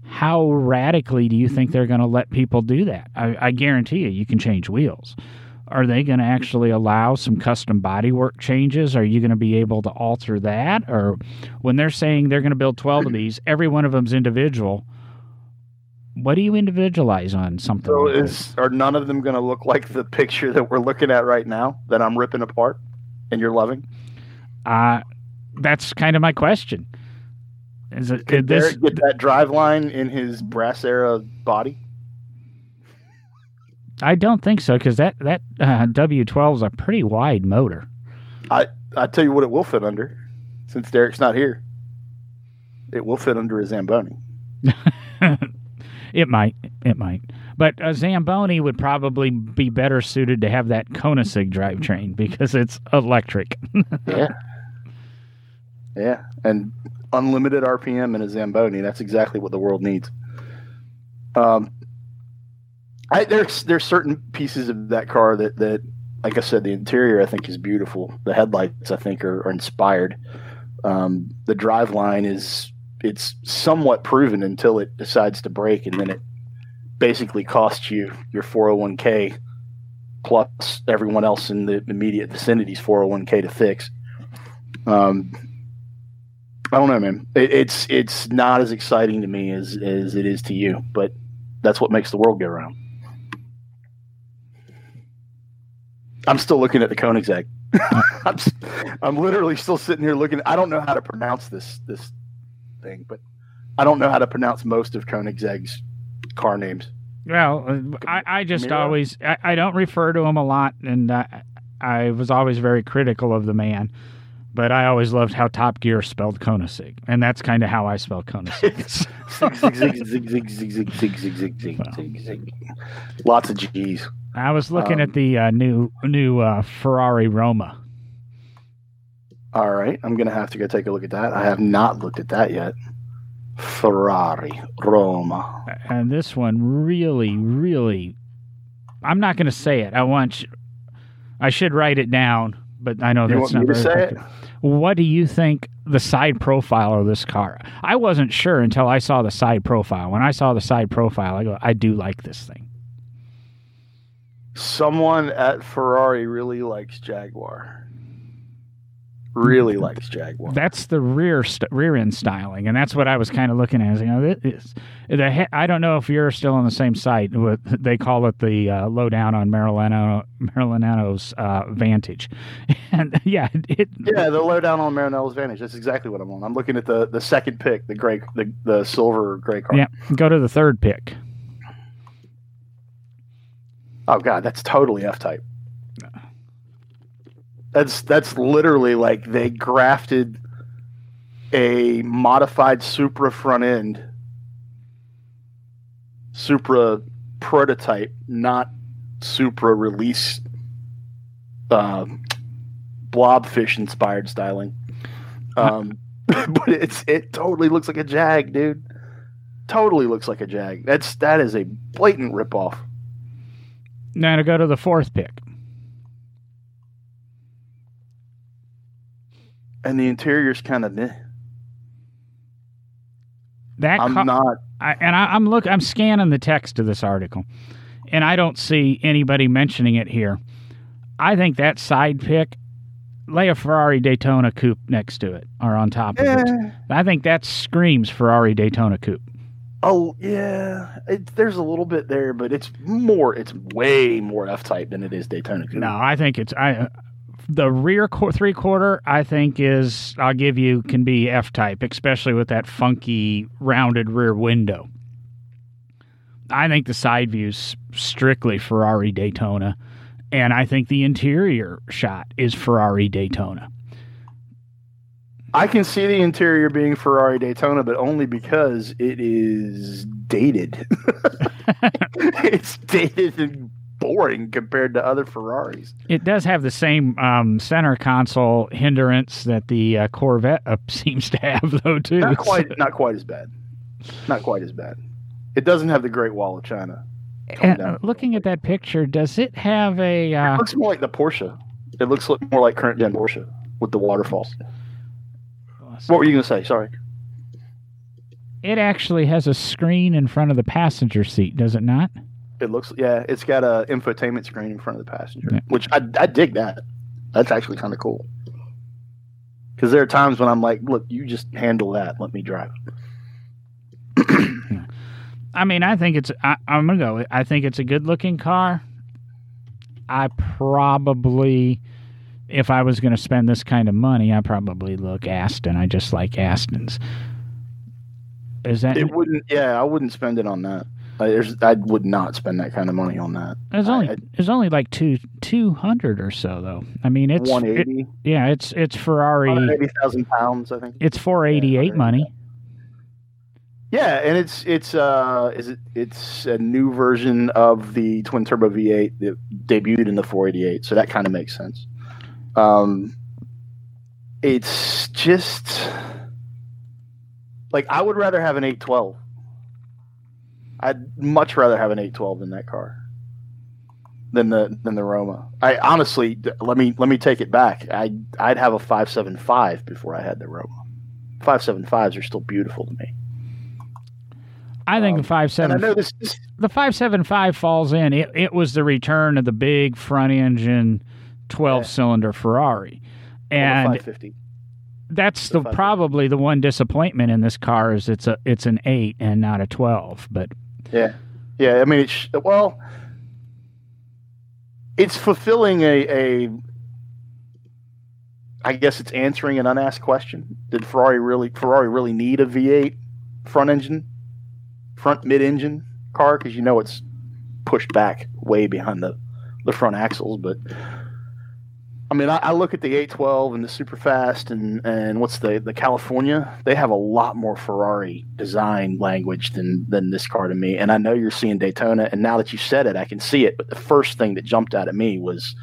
[SPEAKER 1] How radically do you think they're going to let people do that? I, I guarantee you, you can change wheels. Are they going to actually allow some custom bodywork changes? Are you going to be able to alter that? Or when they're saying they're going to build 12 of these, every one of them's individual what do you individualize on something?
[SPEAKER 2] So like is this? are none of them going to look like the *laughs* picture that we're looking at right now that I'm ripping apart and you're loving?
[SPEAKER 1] Uh that's kind of my question. Is it
[SPEAKER 2] Could this get that drive line in his brass era body?
[SPEAKER 1] I don't think so because that that uh, W12 is a pretty wide motor.
[SPEAKER 2] I I tell you what, it will fit under. Since Derek's not here, it will fit under a Zamboni. *laughs*
[SPEAKER 1] It might. It might. But a Zamboni would probably be better suited to have that Koenigsegg drivetrain *laughs* because it's electric. *laughs*
[SPEAKER 2] yeah. Yeah. And unlimited RPM in a Zamboni. That's exactly what the world needs. Um, I, there's there's certain pieces of that car that, that, like I said, the interior I think is beautiful. The headlights I think are, are inspired. Um, the drive line is it's somewhat proven until it decides to break, and then it basically costs you your 401k plus everyone else in the immediate vicinity's 401k to fix. Um, I don't know, man. It, it's it's not as exciting to me as as it is to you, but that's what makes the world go round. I'm still looking at the Koenigsegg. *laughs* I'm, I'm literally still sitting here looking. I don't know how to pronounce this this thing, but I don't know how to pronounce most of Koenigsegg's car names.
[SPEAKER 1] Well, uh, I, I just always I, I, don't refer to him a lot, and I, I was always very critical of the man. but I always loved how Top Gear spelled Koenigsegg, and that's kind of how I spell Koenigsegg.
[SPEAKER 2] Lots of G's.
[SPEAKER 1] I was looking um, at the uh, new new uh, Ferrari Roma.
[SPEAKER 2] All right, I'm gonna have to go take a look at that. I have not looked at that yet. Ferrari Roma,
[SPEAKER 1] and this one really, really. I'm not going to say it. I want. You, I should write it down, but I know you that's not very effective. What do you think the side profile of this car? I wasn't sure until I saw the side profile. When I saw the side profile, I go, I do like this thing.
[SPEAKER 2] Someone at Ferrari really likes Jaguar really likes Jaguar.
[SPEAKER 1] That's the rear st- rear end styling, and that's what I was kind of looking at. You know, this, the, I don't know if you're still on the same site. With, *laughs* they call it the uh, lowdown on Maranello Maranello's uh, Vantage, *laughs* and yeah, it,
[SPEAKER 2] yeah, the lowdown on Maranello's Vantage. That's exactly what I'm on. I'm looking at the the second pick, the gray, the the silver gray car.
[SPEAKER 1] Yeah, go to the third pick.
[SPEAKER 2] Oh god, that's totally F type. That's that's literally like they grafted a modified Supra front end, Supra prototype, not Supra release, uh, blobfish inspired styling. Um, *laughs* but it's it totally looks like a Jag, dude. Totally looks like a Jag. That's that is a blatant ripoff.
[SPEAKER 1] Now to go to the fourth pick.
[SPEAKER 2] And the interior's kind of meh.
[SPEAKER 1] That
[SPEAKER 2] I'm co- not,
[SPEAKER 1] I, and I, I'm look. I'm scanning the text of this article, and I don't see anybody mentioning it here. I think that side pick, lay a Ferrari Daytona coupe next to it or on top of it. I think that screams Ferrari Daytona coupe.
[SPEAKER 2] Oh yeah, it, there's a little bit there, but it's more. It's way more F type than it is Daytona coupe.
[SPEAKER 1] No, I think it's I the rear qu- three quarter, I think, is I'll give you can be F type, especially with that funky rounded rear window. I think the side view's strictly Ferrari Daytona, and I think the interior shot is Ferrari Daytona.
[SPEAKER 2] I can see the interior being Ferrari Daytona, but only because it is dated. *laughs* *laughs* it's dated and boring compared to other Ferraris.
[SPEAKER 1] It does have the same um, center console hindrance that the uh, Corvette uh, *laughs* seems to have, though. Too
[SPEAKER 2] not *laughs* quite, not quite as bad. Not quite as bad. It doesn't have the Great Wall of China.
[SPEAKER 1] Uh, looking at that picture, does it have a? Uh,
[SPEAKER 2] it looks more like the Porsche. It looks more like current gen Porsche with the waterfalls. What were you going to say? Sorry.
[SPEAKER 1] It actually has a screen in front of the passenger seat, does it not?
[SPEAKER 2] It looks yeah, it's got a infotainment screen in front of the passenger, yeah. which I I dig that. That's actually kind of cool. Because there are times when I'm like, look, you just handle that. Let me drive.
[SPEAKER 1] I mean, I think it's. I, I'm gonna go. I think it's a good looking car. I probably, if I was going to spend this kind of money, I probably look Aston. I just like Astons. Is that?
[SPEAKER 2] It wouldn't. Yeah, I wouldn't spend it on that. There's, I would not spend that kind of money on that.
[SPEAKER 1] It's only I, it's only like two two hundred or so though. I mean, it's
[SPEAKER 2] one eighty.
[SPEAKER 1] It, yeah, it's it's Ferrari.
[SPEAKER 2] Eighty thousand pounds, I think.
[SPEAKER 1] It's four eighty eight yeah, money.
[SPEAKER 2] Yeah, and it's it's uh is it it's a new version of the twin turbo V8 that debuted in the 488, so that kind of makes sense. Um, it's just like I would rather have an 812 I'd much rather have an 812 than that car than the than the Roma. I honestly let me let me take it back. I I'd have a 575 before I had the Roma. 575s are still beautiful to me.
[SPEAKER 1] I think um, the five seven. I know this, this. The five seven five falls in. It it was the return of the big front engine, twelve yeah. cylinder Ferrari, and
[SPEAKER 2] well, 550
[SPEAKER 1] that's the probably the one disappointment in this car is it's a it's an eight and not a twelve. But
[SPEAKER 2] yeah, yeah. I mean, it's well, it's fulfilling a a. I guess it's answering an unasked question. Did Ferrari really Ferrari really need a V8 front engine, front mid engine car? Because you know it's pushed back way behind the the front axles, but I mean, I, I, look at the 812 and the Superfast and and what's the the California. They have a lot more Ferrari design language than than this car to me. And I know you're seeing Daytona, and now that you said it, I can see it. But the first thing that jumped out at me was,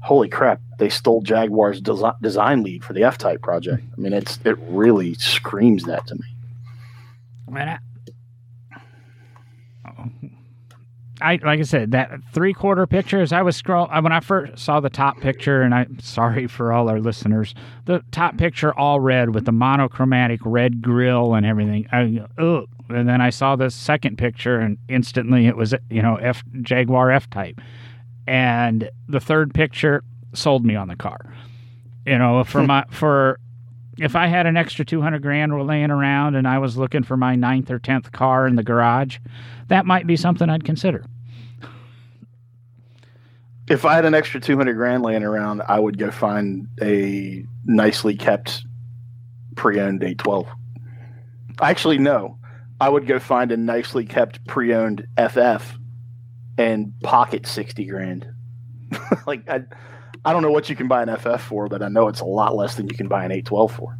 [SPEAKER 2] holy crap! They stole Jaguar's desi- design lead for the F Type project. I mean, it's it really screams that to me.
[SPEAKER 1] I, I like I said that three quarter pictures. I was scroll when I first saw the top picture, and I'm sorry for all our listeners. The top picture all red with the monochromatic red grill and everything. I, ugh. And then I saw the second picture, and instantly it was you know F Jaguar F Type, and the third picture sold me on the car. You know for *laughs* my for if I had an extra 200 grand laying around and I was looking for my ninth or 10th car in the garage, that might be something I'd consider.
[SPEAKER 2] If I had an extra 200 grand laying around, I would go find a nicely kept pre owned 812. Actually, no. I would go find a nicely kept pre owned FF and pocket 60 grand. *laughs* like, I I don't know what you can buy an FF for, but I know it's a lot less than you can buy an 812 for.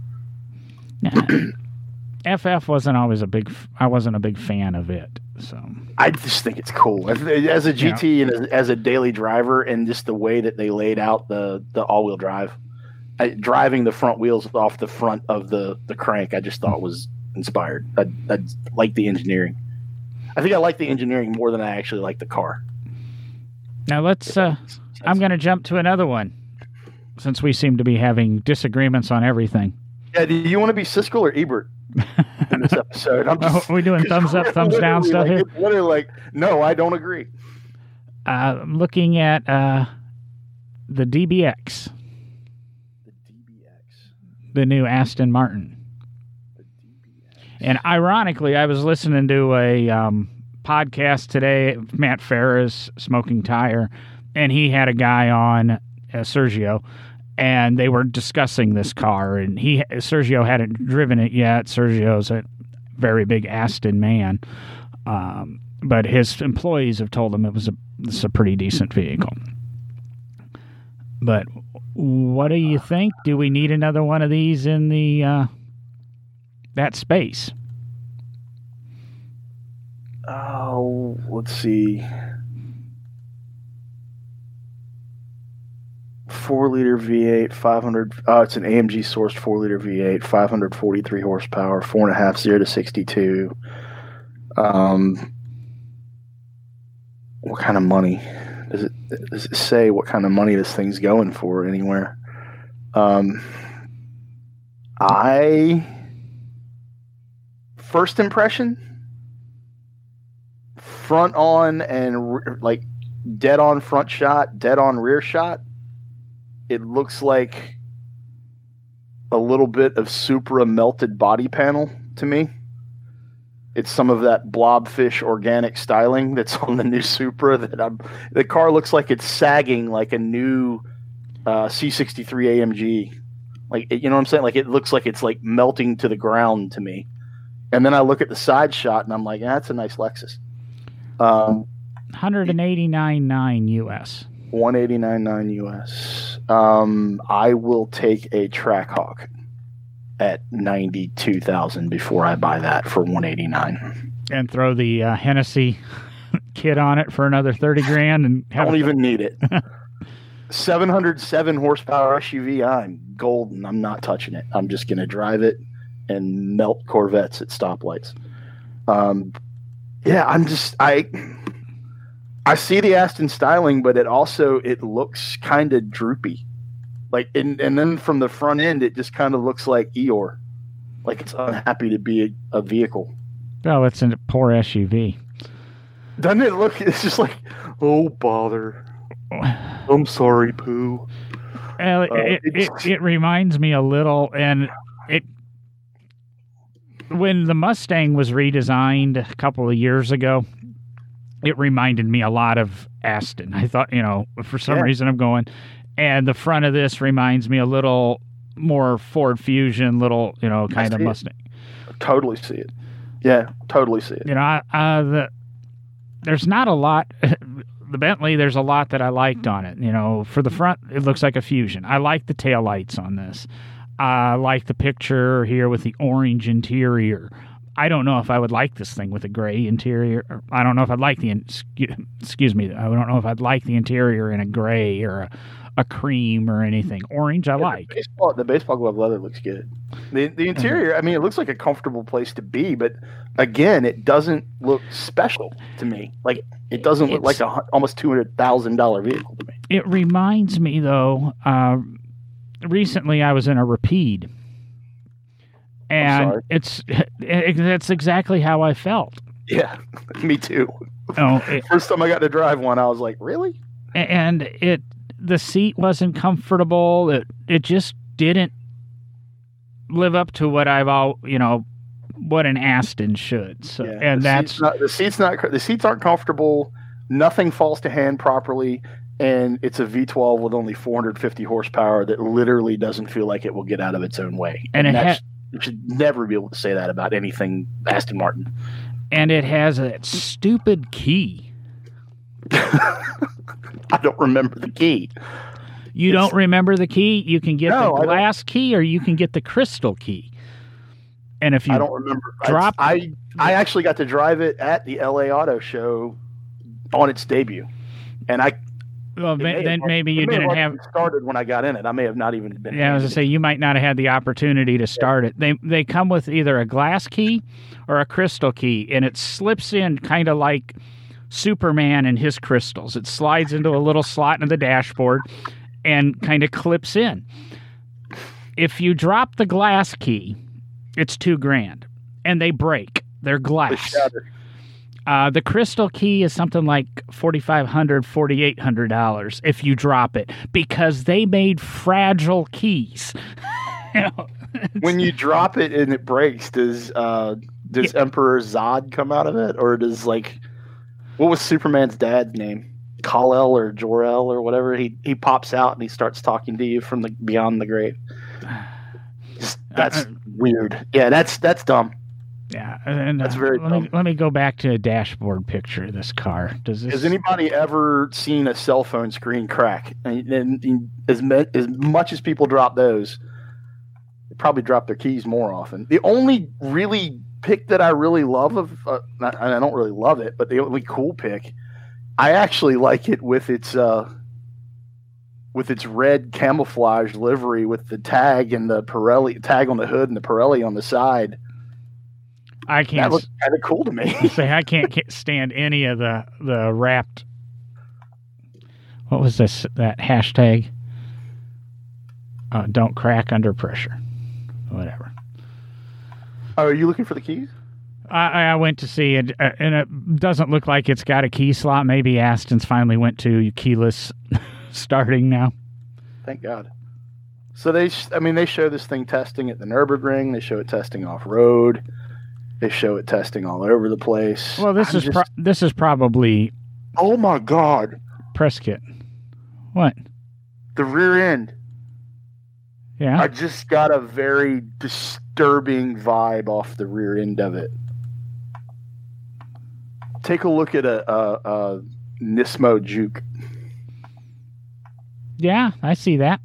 [SPEAKER 1] FF *clears throat* wasn't always a big. I wasn't a big fan of it. So
[SPEAKER 2] I just think it's cool as a GT yeah. and as, as, a daily driver, and just the way that they laid out the the all wheel drive, I, driving the front wheels off the front of the the crank. I just thought was inspired. I, I like the engineering. I think I like the engineering more than I actually like the car.
[SPEAKER 1] Now let's. Uh, I'm going to jump to another one, since we seem to be having disagreements on everything.
[SPEAKER 2] Yeah, do you want to be Siskel or Ebert in this *laughs* episode? I'm
[SPEAKER 1] just, Are we doing *laughs* thumbs up, thumbs down stuff
[SPEAKER 2] like,
[SPEAKER 1] here?
[SPEAKER 2] Literally, like, no, I don't agree.
[SPEAKER 1] Uh, I'm looking at uh, the DBX.
[SPEAKER 2] The DBX.
[SPEAKER 1] The new Aston Martin. And ironically, I was listening to a um, podcast today, Matt Farah's Smoking Tire, and he had a guy on, uh, Sergio, and they were discussing this car. And he Sergio hadn't driven it yet. Sergio's a very big Aston man, um, but his employees have told him it was a it's a pretty decent vehicle. But what do you think? Do we need another one of these in the uh, that space?
[SPEAKER 2] Oh, let's see. Four liter V8, 500. Uh, it's an AMG sourced four liter V8, 543 horsepower, four and a half zero to 62. Um, what kind of money does it does it say? What kind of money this thing's going for anywhere? Um, I first impression front on and like dead on front shot, dead on rear shot it looks like a little bit of Supra melted body panel to me. It's some of that blobfish organic styling that's on the new Supra. That I'm, the car looks like it's sagging like a new uh, C63 AMG. Like you know what I'm saying? Like it looks like it's like melting to the ground to me. And then I look at the side shot and I'm like, yeah, that's a nice Lexus. Um,
[SPEAKER 1] 189.9 US.
[SPEAKER 2] 189.9 US. Um, I will take a Trackhawk at 92,000 before I buy that for 189.
[SPEAKER 1] And throw the uh, Hennessy *laughs* kit on it for another 30 grand and
[SPEAKER 2] have don't even need it. *laughs* 707 horsepower SUV. I'm golden. I'm not touching it. I'm just going to drive it and melt Corvettes at stoplights. Um, yeah, I'm just I I see the Aston styling, but it also it looks kind of droopy. Like and, and then from the front end it just kind of looks like Eeyore. Like it's unhappy to be a, a vehicle.
[SPEAKER 1] Oh, it's a poor SUV.
[SPEAKER 2] Doesn't it look it's just like oh bother. I'm sorry, Pooh.
[SPEAKER 1] Well, uh, it, it, it reminds me a little and it when the Mustang was redesigned a couple of years ago, it reminded me a lot of Aston. I thought, you know, for some yeah. reason I'm going, and the front of this reminds me a little more Ford Fusion, little, you know, kind of Mustang.
[SPEAKER 2] Totally see it. Yeah, totally see it.
[SPEAKER 1] You know, uh, the there's not a lot. *laughs* the Bentley, there's a lot that I liked on it. You know, for the front, it looks like a Fusion. I like the tail lights on this. I like the picture here with the orange interior. I don't know if I would like this thing with a gray interior. I don't know if I'd like the excuse me. I don't know if I'd like the interior in a gray or a, a cream or anything. Orange, I yeah, like.
[SPEAKER 2] The baseball, the baseball glove leather looks good. The the mm-hmm. interior, I mean, it looks like a comfortable place to be, but again, it doesn't look special to me. Like it doesn't look like a almost two hundred thousand dollar vehicle to me.
[SPEAKER 1] It reminds me though. Uh, recently, I was in a Rapide, and it's *laughs* it, that's exactly how I felt.
[SPEAKER 2] Yeah, *laughs* me too. Oh, *laughs* it, first time I got to drive one, I was like, really?
[SPEAKER 1] And it the seat wasn't comfortable. It it just didn't live up to what I've all you know what an Aston should. So, yeah, and that's
[SPEAKER 2] not, the seats not the seats aren't comfortable. Nothing falls to hand properly, and it's a V12 with only 450 horsepower that literally doesn't feel like it will get out of its own way. And, and it ha- you should never be able to say that about anything Aston Martin.
[SPEAKER 1] And it has a stupid key. *laughs*
[SPEAKER 2] I don't remember the key.
[SPEAKER 1] You it's, don't remember the key? You can get no, the glass key or you can get the crystal key. And if you
[SPEAKER 2] I don't remember drop I I actually got to drive it at the LA Auto Show on its debut. And I
[SPEAKER 1] well, then maybe you didn't have
[SPEAKER 2] started when I got in it. I may have not even been.
[SPEAKER 1] Yeah, I was gonna say you might not have had the opportunity to start yeah. it. They they come with either a glass key or a crystal key, and it slips in kind of like Superman and his crystals. It slides into a little slot in the dashboard and kind of clips in. If you drop the glass key, it's two grand, and they break. They're glass. Uh, the crystal key is something like $4,500, $4,800 if you drop it because they made fragile keys. *laughs*
[SPEAKER 2] you know, when you drop it and it breaks, does uh, does yeah. Emperor Zod come out of it, or does like what was Superman's dad's name? Kal-El or Jor-El or whatever. He he pops out and he starts talking to you from the beyond the grave. *sighs* That's uh, uh, weird. Yeah, that's that's dumb.
[SPEAKER 1] Yeah, and that's uh, very. Let me, let me go back to a dashboard picture of this car. Does this...
[SPEAKER 2] has anybody ever seen a cell phone screen crack? And, and, and as me, as much as people drop those, they probably drop their keys more often. The only really pick that I really love of, uh, not, I don't really love it, but the only cool pick, I actually like it with its uh, with its red camouflage livery with the tag and the Pirelli tag on the hood and the Pirelli on the side.
[SPEAKER 1] I can't. That
[SPEAKER 2] looks kind of cool to me. *laughs*
[SPEAKER 1] say I can't stand any of the the wrapped. What was this? That hashtag. Uh, don't crack under pressure. Whatever.
[SPEAKER 2] Oh, are you looking for the keys?
[SPEAKER 1] I, I went to see it, uh, and it doesn't look like it's got a key slot. Maybe Aston's finally went to keyless *laughs* starting now.
[SPEAKER 2] Thank God. So they, I mean, they show this thing testing at the Nurburgring. They show it testing off road. They show it testing all over the place.
[SPEAKER 1] Well, this I'm is just, pro- this is probably.
[SPEAKER 2] Oh my God!
[SPEAKER 1] Press kit. What?
[SPEAKER 2] The rear end.
[SPEAKER 1] Yeah.
[SPEAKER 2] I just got a very disturbing vibe off the rear end of it. Take a look at a, a, a Nismo Juke.
[SPEAKER 1] Yeah, I see that.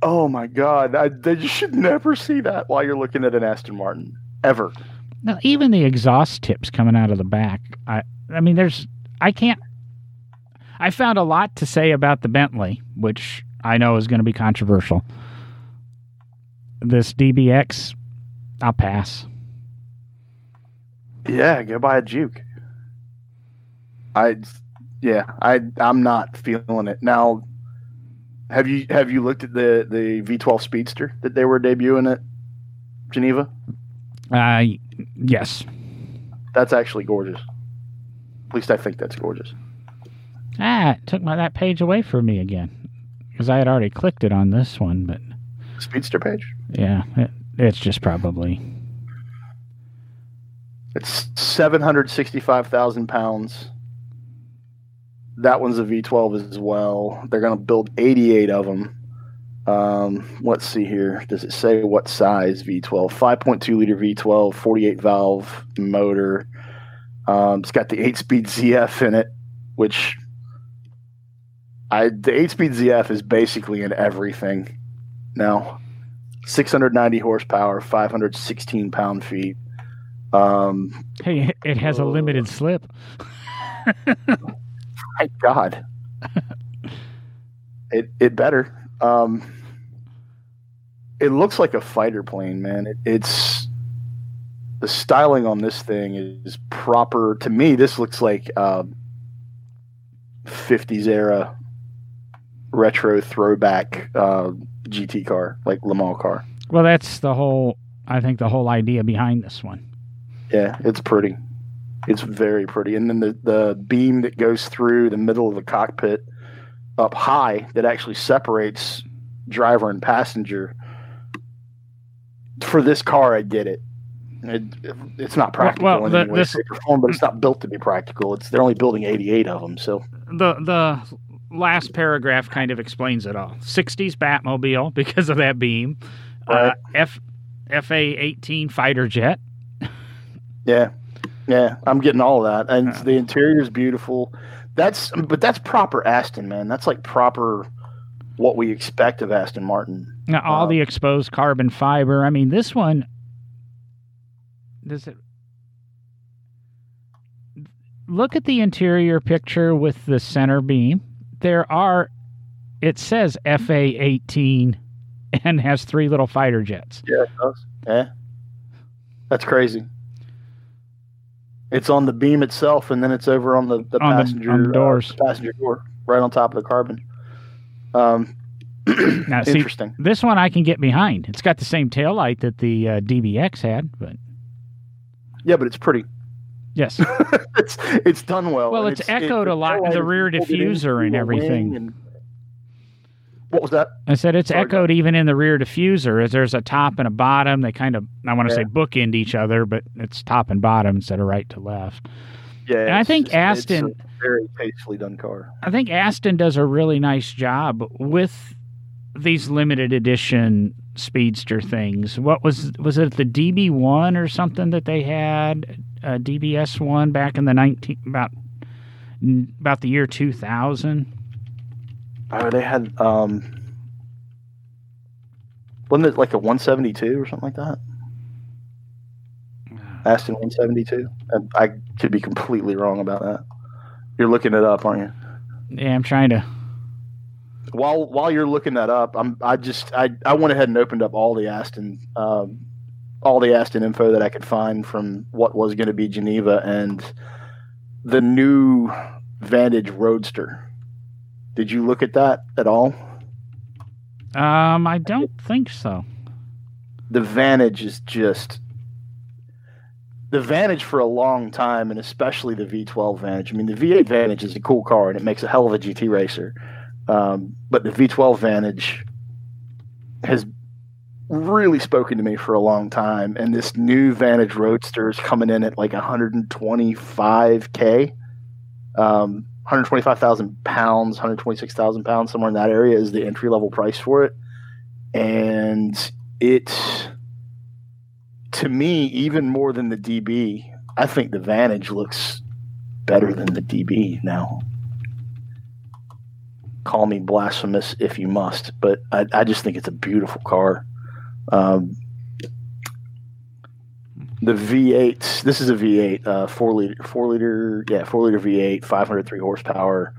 [SPEAKER 2] Oh my god, I, you should never see that while you're looking at an Aston Martin ever.
[SPEAKER 1] Now, even the exhaust tips coming out of the back. I, I mean, there's, I can't. I found a lot to say about the Bentley, which I know is going to be controversial. This DBX, I'll pass.
[SPEAKER 2] Yeah, go buy a Juke. I, yeah, I, I'm not feeling it now. Have you have you looked at the the V12 Speedster that they were debuting at Geneva?
[SPEAKER 1] Uh, yes.
[SPEAKER 2] That's actually gorgeous. At least I think that's gorgeous.
[SPEAKER 1] Ah, it took my that page away from me again because I had already clicked it on this one, but
[SPEAKER 2] Speedster page.
[SPEAKER 1] Yeah, it, it's just probably.
[SPEAKER 2] It's seven hundred sixty-five thousand pounds that one's a V12 as well. They're going to build 88 of them. Um, let's see here. Does it say what size V12? 5.2 liter V12, 48 valve motor. Um, it's got the 8 speed ZF in it, which I the eight speed ZF is basically in everything now. 690 horsepower, 516 pound feet. Um,
[SPEAKER 1] hey, it has a limited slip.
[SPEAKER 2] my God, *laughs* it it better. Um, it looks like a fighter plane, man. It, it's the styling on this thing is proper. To me, this looks like uh, 50s era retro throwback uh, GT car, like Le Mans car.
[SPEAKER 1] Well, that's the whole. I think the whole idea behind this one.
[SPEAKER 2] Yeah, it's pretty. It's very pretty, and then the the beam that goes through the middle of the cockpit up high that actually separates driver and passenger. For this car, I get it. it it's not practical well, well, the, in any way, this, form, but it's not built to be practical. It's they're only building 88 of them, so
[SPEAKER 1] the the last paragraph kind of explains it all. 60s Batmobile *laughs* because of that beam. Uh, right. Uh, F FA 18 fighter jet.
[SPEAKER 2] yeah. Yeah, I'm getting all of that. And uh, the interior is beautiful. That's but that's proper Aston, man. That's like proper what we expect of Aston Martin.
[SPEAKER 1] Now, all um, the exposed carbon fiber. I mean, this one does it look at the interior picture with the center beam there are, it says FA 18 *laughs* and has three little fighter jets.
[SPEAKER 2] Yeah, it does. Yeah. That's crazy. It's on the beam itself, and then it's over on the, the on passenger the, on the doors, uh, passenger door, right on top of the carbon. Um, *clears throat*
[SPEAKER 1] now, see, interesting. This one I can get behind. It's got the same tail light that the uh, DBX had, but
[SPEAKER 2] yeah, but it's pretty.
[SPEAKER 1] Yes, *laughs*
[SPEAKER 2] it's it's done well.
[SPEAKER 1] Well, it's, it's echoed it, a lot in the rear diffuser and everything. And,
[SPEAKER 2] what was that?
[SPEAKER 1] I said it's Sorry, echoed even in the rear diffuser. As there's a top and a bottom. They kind of I want to yeah. say bookend each other, but it's top and bottom instead of right to left.
[SPEAKER 2] Yeah,
[SPEAKER 1] and I think Aston
[SPEAKER 2] very tastefully done car.
[SPEAKER 1] I think Aston does a really nice job with these limited edition speedster things. What was was it the DB one or something that they had? uh, DBS one back in the nineteen about about the year two thousand.
[SPEAKER 2] Oh, they had um, wasn't it like a one seventy two or something like that? Aston one seventy two. I could be completely wrong about that. You're looking it up, aren't you?
[SPEAKER 1] Yeah, I'm trying to.
[SPEAKER 2] While while you're looking that up, I'm I just I, I went ahead and opened up all the Aston um, all the Aston info that I could find from what was going to be Geneva and the new Vantage Roadster. Did you look at that at all?
[SPEAKER 1] Um, I don't think so.
[SPEAKER 2] The Vantage is just the Vantage for a long time, and especially the V12 Vantage. I mean, the V8 Vantage is a cool car and it makes a hell of a GT racer, um, but the V12 Vantage has really spoken to me for a long time. And this new Vantage Roadster is coming in at like 125k, um, 125,000 pounds, 126,000 pounds, somewhere in that area is the entry level price for it. And it, to me, even more than the DB, I think the Vantage looks better than the DB now. Call me blasphemous if you must, but I, I just think it's a beautiful car. Um, the V8. This is a V8, uh, four liter, four liter, yeah, four liter V8, 503 horsepower,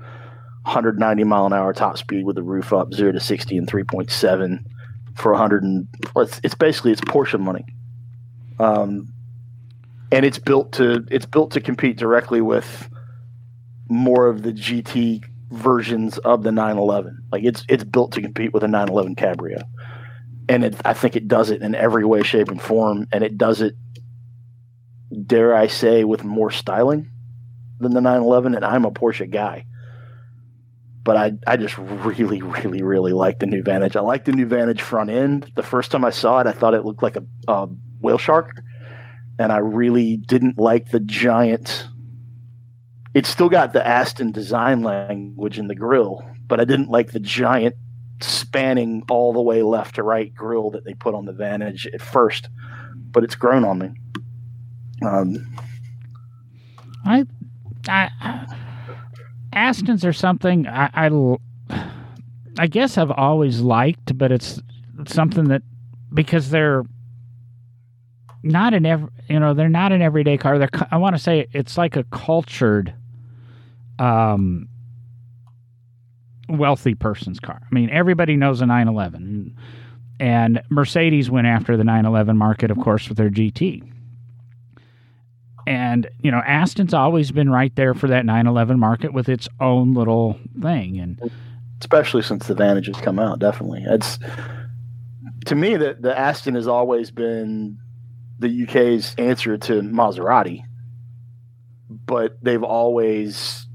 [SPEAKER 2] 190 mile an hour top speed with the roof up, zero to 60 in 3.7 for 100. And it's, it's basically it's Porsche money. Um, and it's built to it's built to compete directly with more of the GT versions of the 911. Like it's it's built to compete with a 911 Cabrio and it, I think it does it in every way, shape, and form, and it does it, dare I say, with more styling than the 911. And I'm a Porsche guy, but I I just really, really, really like the new Vantage. I like the new Vantage front end. The first time I saw it, I thought it looked like a, a whale shark, and I really didn't like the giant. It's still got the Aston design language in the grill, but I didn't like the giant spanning all the way left to right grill that they put on the Vantage at first, but it's grown on me. Um,
[SPEAKER 1] I, I, Astons are something I, I I guess I've always liked, but it's something that because they're not an every, you know, they're not an everyday car. They're I want to say it's like a cultured um wealthy person's car. I mean, everybody knows a 911. And Mercedes went after the 911 market, of course, with their GT. And, you know, Aston's always been right there for that 911 market with its own little thing. And
[SPEAKER 2] especially since the Vantage has come out, definitely. It's to me that the Aston has always been the UK's answer to Maserati, but they've always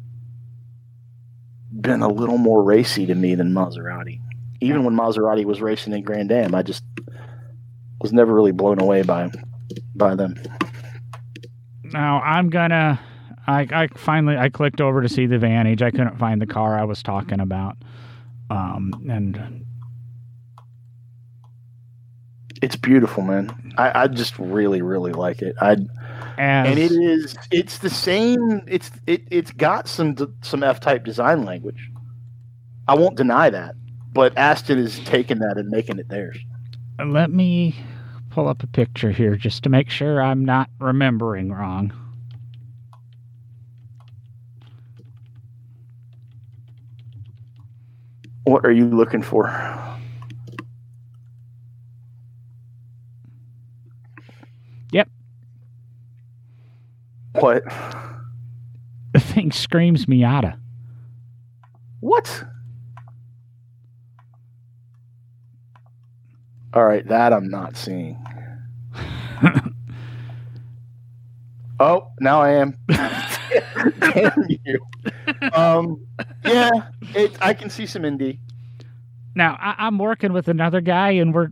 [SPEAKER 2] been a little more racy to me than Maserati. Even when Maserati was racing in Grand Am, I just was never really blown away by by them.
[SPEAKER 1] Now I'm gonna. I, I finally I clicked over to see the Vantage. I couldn't find the car I was talking about, um, and
[SPEAKER 2] it's beautiful, man. I, I just really really like it. I as, and it is it's the same it's it it's got some some F type design language. I won't deny that, but Aston is taking that and making it theirs.
[SPEAKER 1] Let me pull up a picture here just to make sure I'm not remembering wrong.
[SPEAKER 2] What are you looking for? Yep. What?
[SPEAKER 1] The thing screams Miata.
[SPEAKER 2] What? All right, that I'm not seeing. *laughs* oh, now I am. *laughs* Damn you. Um, yeah, it, I can see some indie.
[SPEAKER 1] Now I, I'm working with another guy, and we're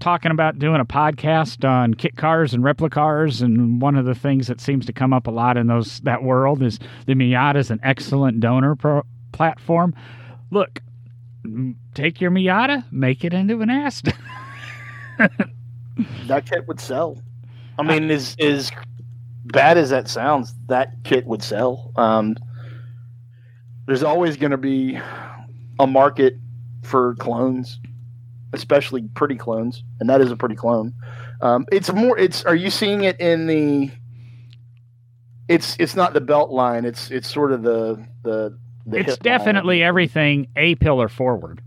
[SPEAKER 1] talking about doing a podcast on kit cars and replica cars, and one of the things that seems to come up a lot in those that world is the Miata is an excellent donor pro- platform. Look, take your Miata, make it into an Aston. *laughs* *laughs*
[SPEAKER 2] that kit would sell. I mean, as as bad as that sounds, that kit would sell. Um, there's always going to be a market for clones especially pretty clones, and that is a pretty clone. Um, it's more. It's. Are you seeing it in the? It's. It's not the belt line. It's. It's sort of the the. the
[SPEAKER 1] it's definitely line. everything a pillar forward.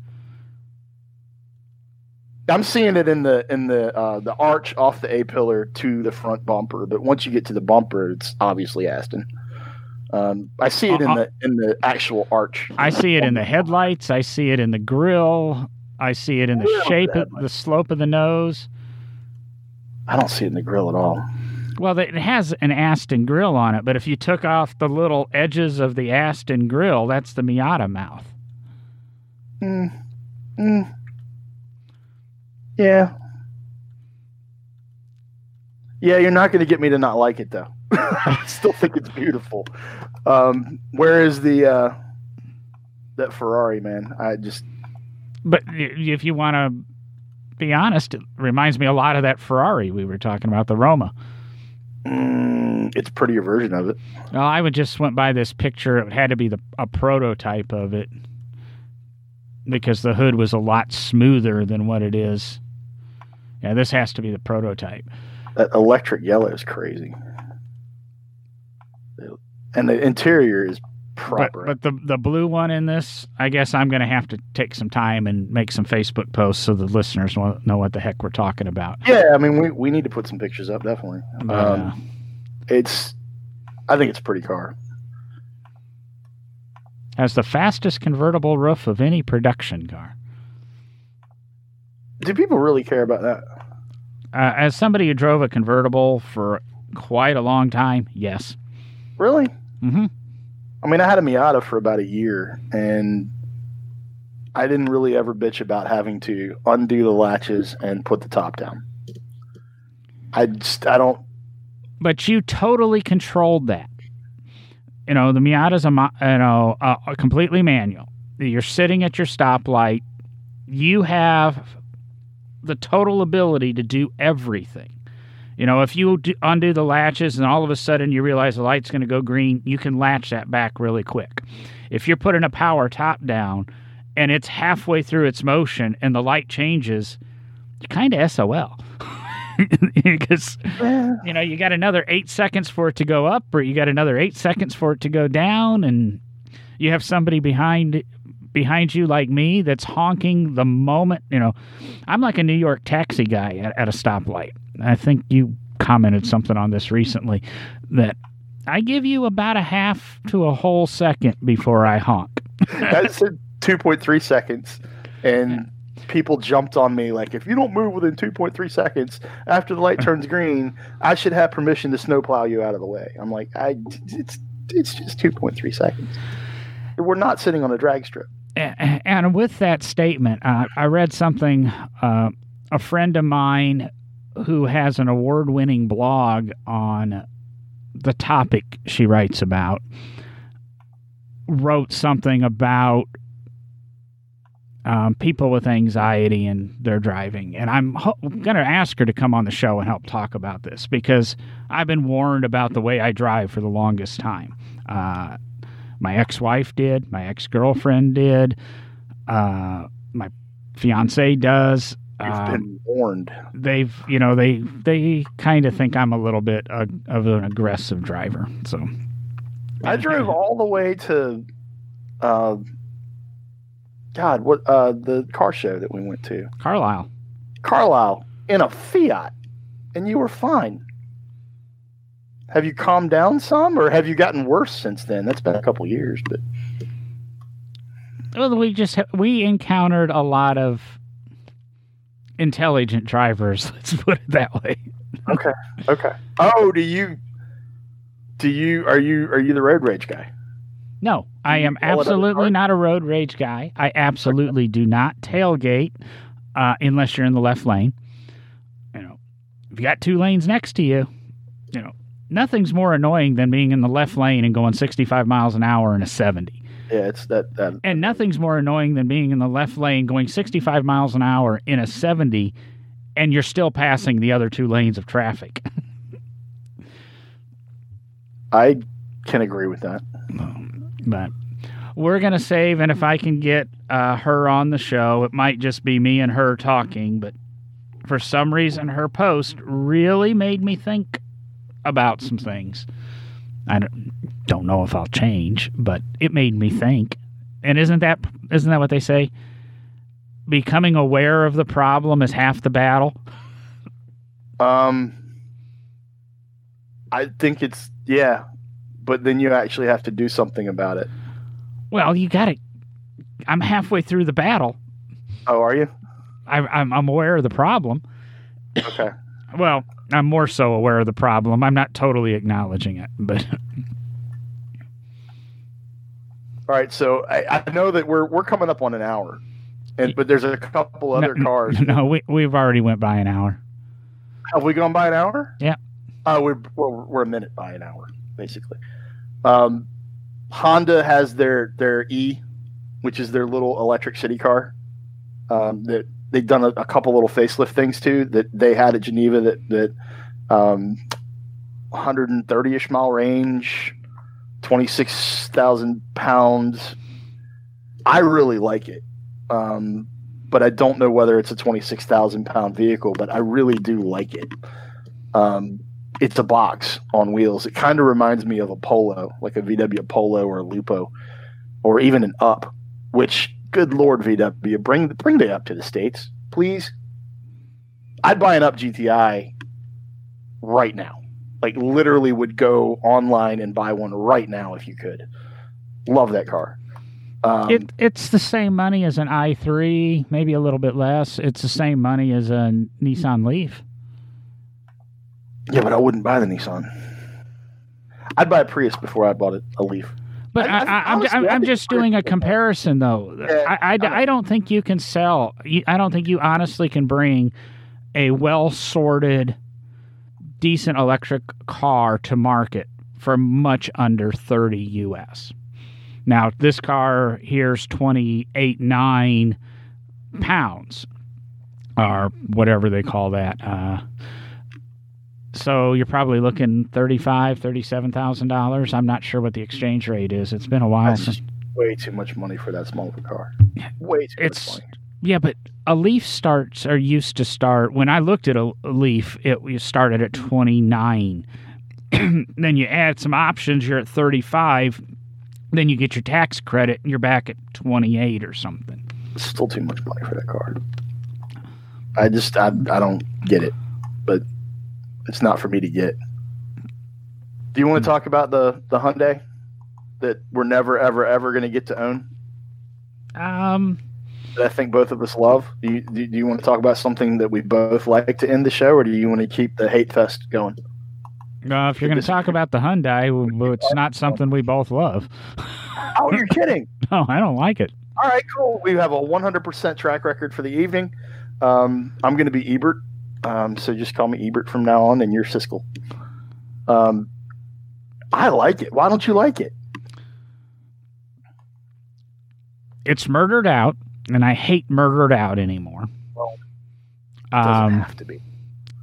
[SPEAKER 2] I'm seeing it in the in the uh, the arch off the A pillar to the front bumper, but once you get to the bumper, it's obviously Aston. Um, I see it in uh, the in the actual arch.
[SPEAKER 1] I see it in the headlights. I see it in the grill. I see it in the shape of the slope of the nose.
[SPEAKER 2] I don't see it in the grill at all.
[SPEAKER 1] Well, it has an Aston grill on it, but if you took off the little edges of the Aston grill, that's the Miata mouth.
[SPEAKER 2] Hmm. Hmm. Yeah. Yeah, you're not going to get me to not like it though. *laughs* I still think it's beautiful. Um, where is the uh, that Ferrari man? I just
[SPEAKER 1] but if you want to be honest, it reminds me a lot of that Ferrari we were talking about, the Roma.
[SPEAKER 2] Mm, it's a prettier version of it.
[SPEAKER 1] Well, I would just went by this picture. It had to be the a prototype of it because the hood was a lot smoother than what it is. Yeah, this has to be the prototype.
[SPEAKER 2] That electric yellow is crazy, and the interior is proper.
[SPEAKER 1] But, but the the blue one in this, I guess I'm going to have to take some time and make some Facebook posts so the listeners will know what the heck we're talking about.
[SPEAKER 2] Yeah, I mean we we need to put some pictures up definitely. Um, it's, I think it's a pretty car.
[SPEAKER 1] Has the fastest convertible roof of any production car.
[SPEAKER 2] Do people really care about that?
[SPEAKER 1] Uh, as somebody who drove a convertible for quite a long time, yes.
[SPEAKER 2] Really?
[SPEAKER 1] Mm-hmm.
[SPEAKER 2] I mean, I had a Miata for about a year, and I didn't really ever bitch about having to undo the latches and put the top down. I just, I don't.
[SPEAKER 1] But you totally controlled that. You know, the Miata's a you know a, a completely manual. You're sitting at your stoplight. You have the total ability to do everything. You know, if you undo the latches and all of a sudden you realize the light's going to go green, you can latch that back really quick. If you're putting a power top down and it's halfway through its motion and the light changes, you're kind of SOL. *laughs* because you know you got another eight seconds for it to go up or you got another eight seconds for it to go down and you have somebody behind behind you like me that's honking the moment you know i'm like a new york taxi guy at, at a stoplight. I think you commented something on this recently that i give you about a half to a whole second before i honk. *laughs*
[SPEAKER 2] That's 2.3 seconds and people jumped on me like if you don't move within 2.3 seconds after the light *laughs* turns green i should have permission to snowplow you out of the way. I'm like i it's it's just 2.3 seconds. We're not sitting on a drag strip
[SPEAKER 1] and with that statement uh, i read something uh, a friend of mine who has an award-winning blog on the topic she writes about wrote something about um, people with anxiety and their driving. And I'm ho- going to ask her to come on the show and help talk about this because I've been warned about the way I drive for the longest time. Uh, my ex wife did, my ex girlfriend did, uh, my fiance does.
[SPEAKER 2] You've um, been warned.
[SPEAKER 1] They've, you know, they they kind of think I'm a little bit uh, of an aggressive driver. So,
[SPEAKER 2] I drove all the way to uh, God, what uh the car show that we went to?
[SPEAKER 1] Carlisle.
[SPEAKER 2] Carlisle in a Fiat, and you were fine. Have you calmed down some, or have you gotten worse since then? That's been a couple years, but
[SPEAKER 1] well, we just we encountered a lot of intelligent drivers. *laughs* Let's put it that way.
[SPEAKER 2] okay. Okay. Oh, do you? Do you? Are you? Are you the road rage guy?
[SPEAKER 1] No, I am absolutely not a road rage guy. I absolutely do not tailgate uh, unless you're in the left lane. You know, if you got two lanes next to you, you know, nothing's more annoying than being in the left lane and going 65 miles an hour in a 70.
[SPEAKER 2] Yeah, it's that, that.
[SPEAKER 1] And nothing's more annoying than being in the left lane going 65 miles an hour in a 70 and you're still passing the other two lanes of traffic. *laughs*
[SPEAKER 2] I can agree with that.
[SPEAKER 1] But we're going to save, and if I can get uh, her on the show, it might just be me and her talking. But for some reason, her post really made me think about some things. I don't, don't know if I'll change, but it made me think. And isn't that isn't that what they say? Becoming aware of the problem is half the battle.
[SPEAKER 2] Um, I think it's yeah, but then you actually have to do something about it.
[SPEAKER 1] Well, you got to. I'm halfway through the battle.
[SPEAKER 2] Oh, are you?
[SPEAKER 1] I, I'm I'm aware of the problem.
[SPEAKER 2] Okay.
[SPEAKER 1] well, I'm more so aware of the problem. I'm not totally acknowledging it, but. *laughs*
[SPEAKER 2] All right, so I, I, know that we're we're coming up on an hour, and but there's a couple other
[SPEAKER 1] no,
[SPEAKER 2] cars.
[SPEAKER 1] No, we we've already went by an hour.
[SPEAKER 2] Have we gone by an hour?
[SPEAKER 1] Yeah.
[SPEAKER 2] Uh, we're, we're we're a minute by an hour, basically. Um, Honda has their their E, which is their little electric city car. Um, that they've done a, a, couple little facelift things too that they had at Geneva that that um, 130ish mile range, 26,000 pounds. I really like it. Um, but I don't know whether it's a 26,000 pound vehicle, but I really do like it. Um, it's a box on wheels. It kind of reminds me of a Polo, like a VW Polo or a Lupo, or even an Up. Which, good lord, VW, bring bring the Up to the states, please. I'd buy an Up GTI right now. Like literally, would go online and buy one right now if you could. Love that car.
[SPEAKER 1] Um, it, it's the same money as an i3, maybe a little bit less. It's the same money as a Nissan Leaf.
[SPEAKER 2] Yeah, but I wouldn't buy the Nissan. I'd buy a Prius before I bought a Leaf.
[SPEAKER 1] But I, am I'm, I'm, I'm just doing a comparison, though. Yeah, I, I, I don't think you can sell. I don't think you honestly can bring a well sorted, decent electric car to market for much under 30 US. Now, this car here's 28 9 pounds, or whatever they call that. Uh, so you're probably looking thirty-five, thirty-seven thousand dollars. I'm not sure what the exchange rate is. It's been a while
[SPEAKER 2] since. way too much money for that small of a car. Way too it's, much money.
[SPEAKER 1] Yeah, but a Leaf starts or used to start when I looked at a, a Leaf, it started at twenty nine. *clears throat* then you add some options, you're at thirty five. Then you get your tax credit, and you're back at twenty eight or something.
[SPEAKER 2] still too much money for that car. I just I, I don't get it, but it's not for me to get. Do you want to hmm. talk about the the Hyundai that we're never ever ever going to get to own?
[SPEAKER 1] Um,
[SPEAKER 2] that I think both of us love. Do you, do you want to talk about something that we both like to end the show, or do you want to keep the hate fest going?
[SPEAKER 1] No, uh, if you're going to talk about the Hyundai, it's not something we both love. *laughs*
[SPEAKER 2] oh, you're kidding! *laughs*
[SPEAKER 1] no, I don't like it.
[SPEAKER 2] All right, cool. We have a 100% track record for the evening. Um, I'm going to be Ebert, um, so just call me Ebert from now on, and you're Siskel. Um, I like it. Why don't you like it?
[SPEAKER 1] It's murdered out, and I hate murdered out anymore.
[SPEAKER 2] Well, it doesn't um, have to be.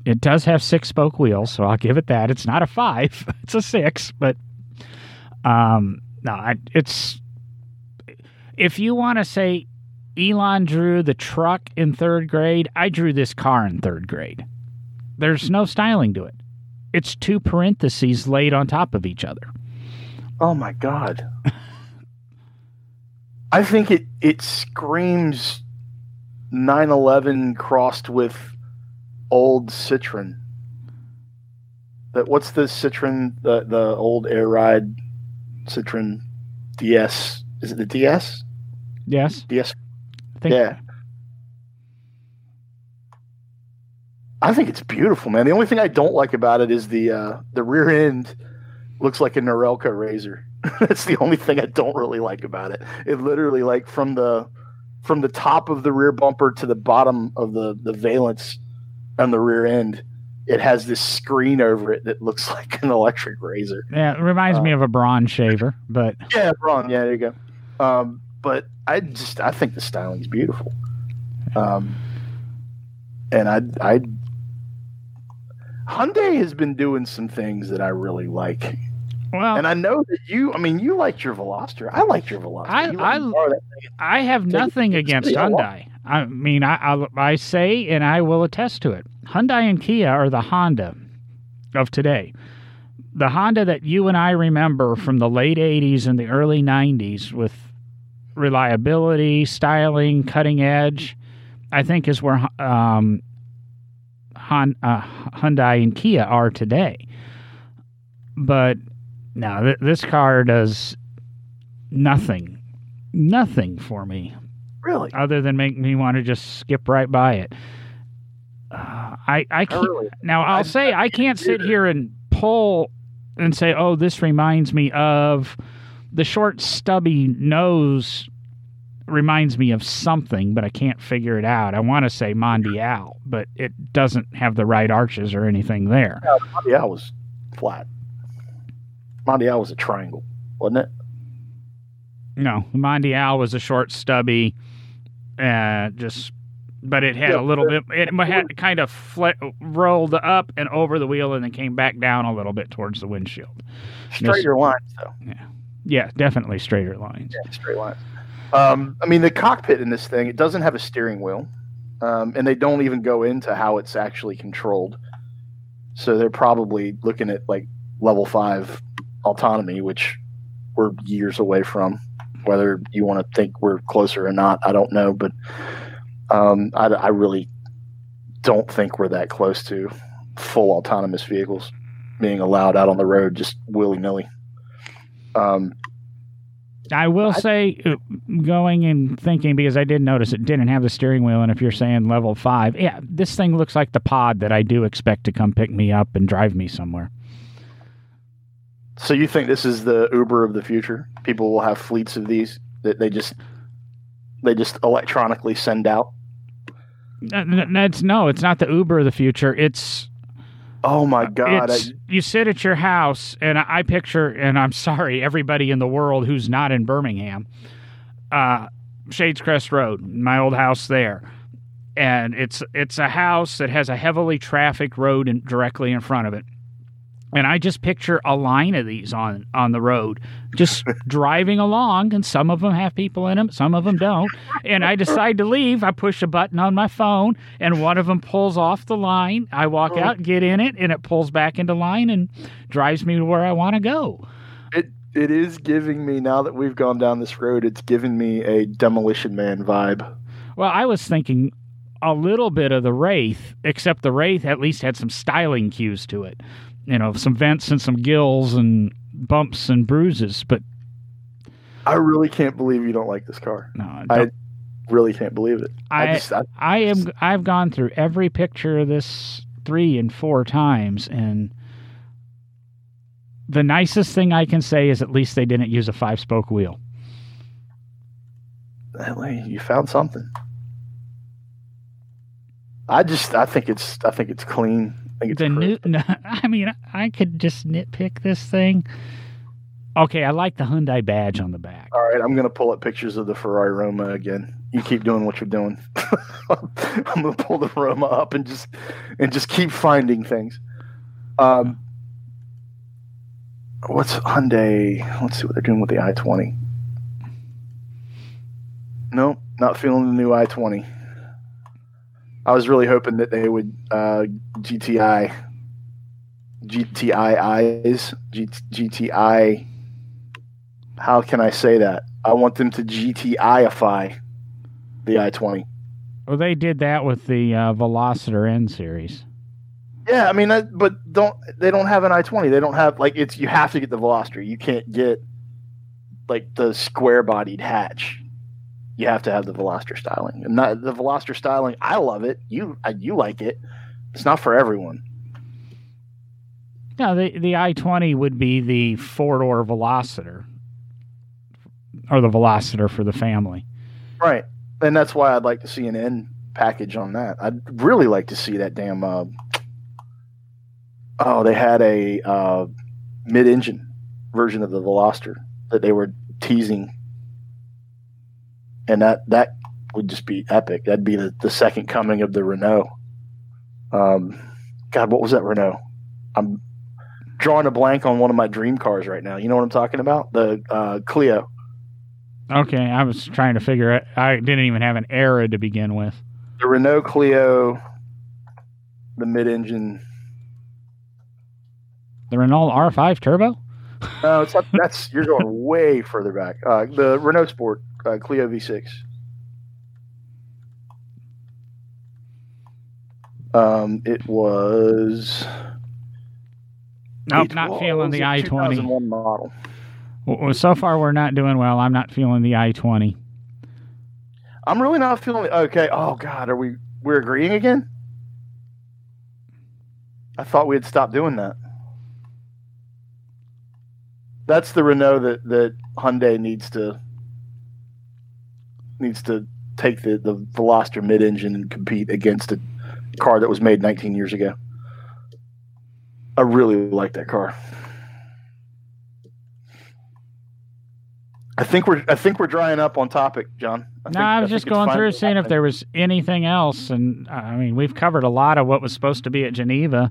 [SPEAKER 1] It does have six spoke wheels, so I'll give it that. It's not a five; *laughs* it's a six. But um, no, I, it's if you want to say Elon drew the truck in third grade, I drew this car in third grade. There's no styling to it. It's two parentheses laid on top of each other.
[SPEAKER 2] Oh my god. *laughs* I think it it screams 911 crossed with old Citroen. That what's the Citroen the the old air ride Citroen DS? Is it the DS?
[SPEAKER 1] Yes.
[SPEAKER 2] DS. I think. Yeah. I think it's beautiful, man. The only thing I don't like about it is the uh, the rear end looks like a Norelco razor. *laughs* That's the only thing I don't really like about it. It literally like from the from the top of the rear bumper to the bottom of the the valence on the rear end, it has this screen over it that looks *laughs* like an electric razor.
[SPEAKER 1] Yeah, it reminds me of a Braun shaver, but
[SPEAKER 2] yeah, Braun. Yeah, there you go. Um, but I just I think the styling is beautiful. Um, and I I Hyundai has been doing some things that I really like. Well, and I know that you. I mean, you liked your Veloster. I liked your Veloster. I
[SPEAKER 1] I, I have nothing against Hyundai. I mean, I, I, I say, and I will attest to it. Hyundai and Kia are the Honda of today. The Honda that you and I remember from the late '80s and the early '90s, with reliability, styling, cutting edge, I think is where um, Hon, uh, Hyundai and Kia are today. But now, th- this car does nothing, nothing for me.
[SPEAKER 2] Really?
[SPEAKER 1] Other than make me want to just skip right by it. Uh, I I can't. Really? Now I'll I, say I, I can't sit here and pull and say, "Oh, this reminds me of the short, stubby nose." Reminds me of something, but I can't figure it out. I want to say Mondial, but it doesn't have the right arches or anything there.
[SPEAKER 2] Yeah, Mondial was flat. Mondial was a triangle, wasn't it?
[SPEAKER 1] No, Mondial was a short, stubby, uh, just, but it had yeah, a little bit. It had kind of fl- rolled up and over the wheel, and then came back down a little bit towards the windshield.
[SPEAKER 2] Straighter this, lines, though.
[SPEAKER 1] Yeah, yeah, definitely straighter lines.
[SPEAKER 2] Yeah, straight lines. Um, I mean, the cockpit in this thing it doesn't have a steering wheel, um, and they don't even go into how it's actually controlled. So they're probably looking at like level five autonomy, which we're years away from. Whether you want to think we're closer or not, I don't know, but um, I, I really don't think we're that close to full autonomous vehicles being allowed out on the road just willy nilly. Um,
[SPEAKER 1] I will I, say, going and thinking because I did notice it didn't have the steering wheel, and if you're saying level five, yeah, this thing looks like the pod that I do expect to come pick me up and drive me somewhere.
[SPEAKER 2] So you think this is the Uber of the future? People will have fleets of these that they just they just electronically send out.
[SPEAKER 1] That's no, it's not the Uber of the future. It's
[SPEAKER 2] oh my god! I,
[SPEAKER 1] you sit at your house, and I picture, and I'm sorry, everybody in the world who's not in Birmingham, uh, Shades Crest Road, my old house there, and it's it's a house that has a heavily trafficked road in, directly in front of it And I just picture a line of these on on the road, just *laughs* driving along, and some of them have people in them, some of them don't. And I decide to leave. I push a button on my phone, and one of them pulls off the line. I walk oh. out, get in it, and it pulls back into line and drives me to where I want to go.
[SPEAKER 2] It it is giving me now that we've gone down this road. It's giving me a demolition man vibe.
[SPEAKER 1] Well, I was thinking a little bit of the Wraith, except the Wraith at least had some styling cues to it you know, some vents and some gills and bumps and bruises. But
[SPEAKER 2] I really can't believe you don't like this car. No, I, I really can't believe it.
[SPEAKER 1] I I, just, I, I am. I've gone through every picture of this three and four times, and the nicest thing I can say is at least they didn't use a five spoke wheel.
[SPEAKER 2] You found something. I just I think it's I think it's clean think it's
[SPEAKER 1] the new. *laughs* No, I mean, I could just nitpick this thing. Okay, I like the Hyundai badge on the back.
[SPEAKER 2] All right, I'm gonna pull up pictures of the Ferrari Roma again. You keep doing what you're doing. *laughs* I'm gonna pull the Roma up and just and just keep finding things. Um, what's Hyundai? Let's see what they're doing with the i20. No, not feeling the new i20. I was really hoping that they would uh, GTI, GTI's, G, GTI. How can I say that? I want them to GTIify the i20.
[SPEAKER 1] Well, they did that with the uh, Veloster N series.
[SPEAKER 2] Yeah, I mean, but don't they don't have an i20? They don't have like it's you have to get the Veloster. You can't get like the square bodied hatch you have to have the Veloster styling. And not, the Veloster styling, I love it. You you like it. It's not for everyone.
[SPEAKER 1] No, the the i twenty would be the four door Veloster, or the Veloster for the family.
[SPEAKER 2] Right, and that's why I'd like to see an N package on that. I'd really like to see that damn. Uh, oh, they had a uh, mid engine version of the Veloster that they were teasing and that that would just be epic. That'd be the, the second coming of the Renault. Um, God, what was that Renault? I'm drawing a blank on one of my dream cars right now. You know what I'm talking about? The uh, Clio.
[SPEAKER 1] Okay, I was trying to figure it. I didn't even have an era to begin with.
[SPEAKER 2] The Renault Clio, the mid-engine.
[SPEAKER 1] The Renault R5 Turbo.
[SPEAKER 2] No, it's not, that's you're going *laughs* way further back. Uh, the Renault Sport uh, Clio V6. Um, it was.
[SPEAKER 1] Nope, not feeling the i twenty. model. Well, so far we're not doing well. I'm not feeling the i twenty.
[SPEAKER 2] I'm really not feeling. Okay. Oh God, are we? We're agreeing again. I thought we had stopped doing that. That's the Renault that that Hyundai needs to needs to take the the Veloster mid engine and compete against a car that was made 19 years ago. I really like that car. I think we're I think we're drying up on topic, John.
[SPEAKER 1] I no, I was just going through seeing if there was anything else, and uh, I mean we've covered a lot of what was supposed to be at Geneva.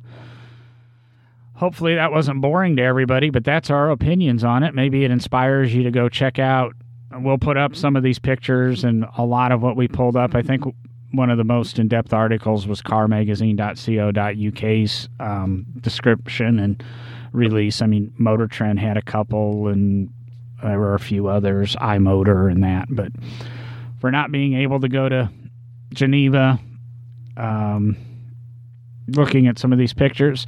[SPEAKER 1] Hopefully that wasn't boring to everybody, but that's our opinions on it. Maybe it inspires you to go check out we'll put up some of these pictures and a lot of what we pulled up. I think one of the most in-depth articles was carmagazine.co.uk's um, description and release. I mean, Motor Trend had a couple, and there were a few others, iMotor and that. But for not being able to go to Geneva, um, looking at some of these pictures,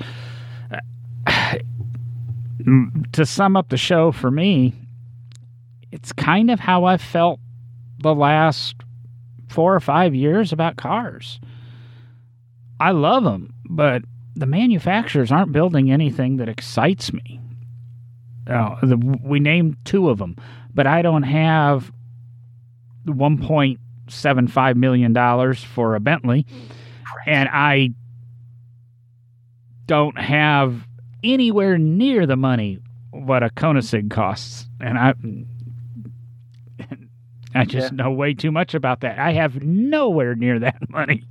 [SPEAKER 1] *sighs* to sum up the show for me, it's kind of how I've felt the last four or five years about cars. I love them, but the manufacturers aren't building anything that excites me. Uh, the, we named two of them, but I don't have $1.75 million for a Bentley, and I don't have anywhere near the money what a Koenigsegg costs. And I I just yeah. know way too much about that. I have nowhere near that *laughs* money.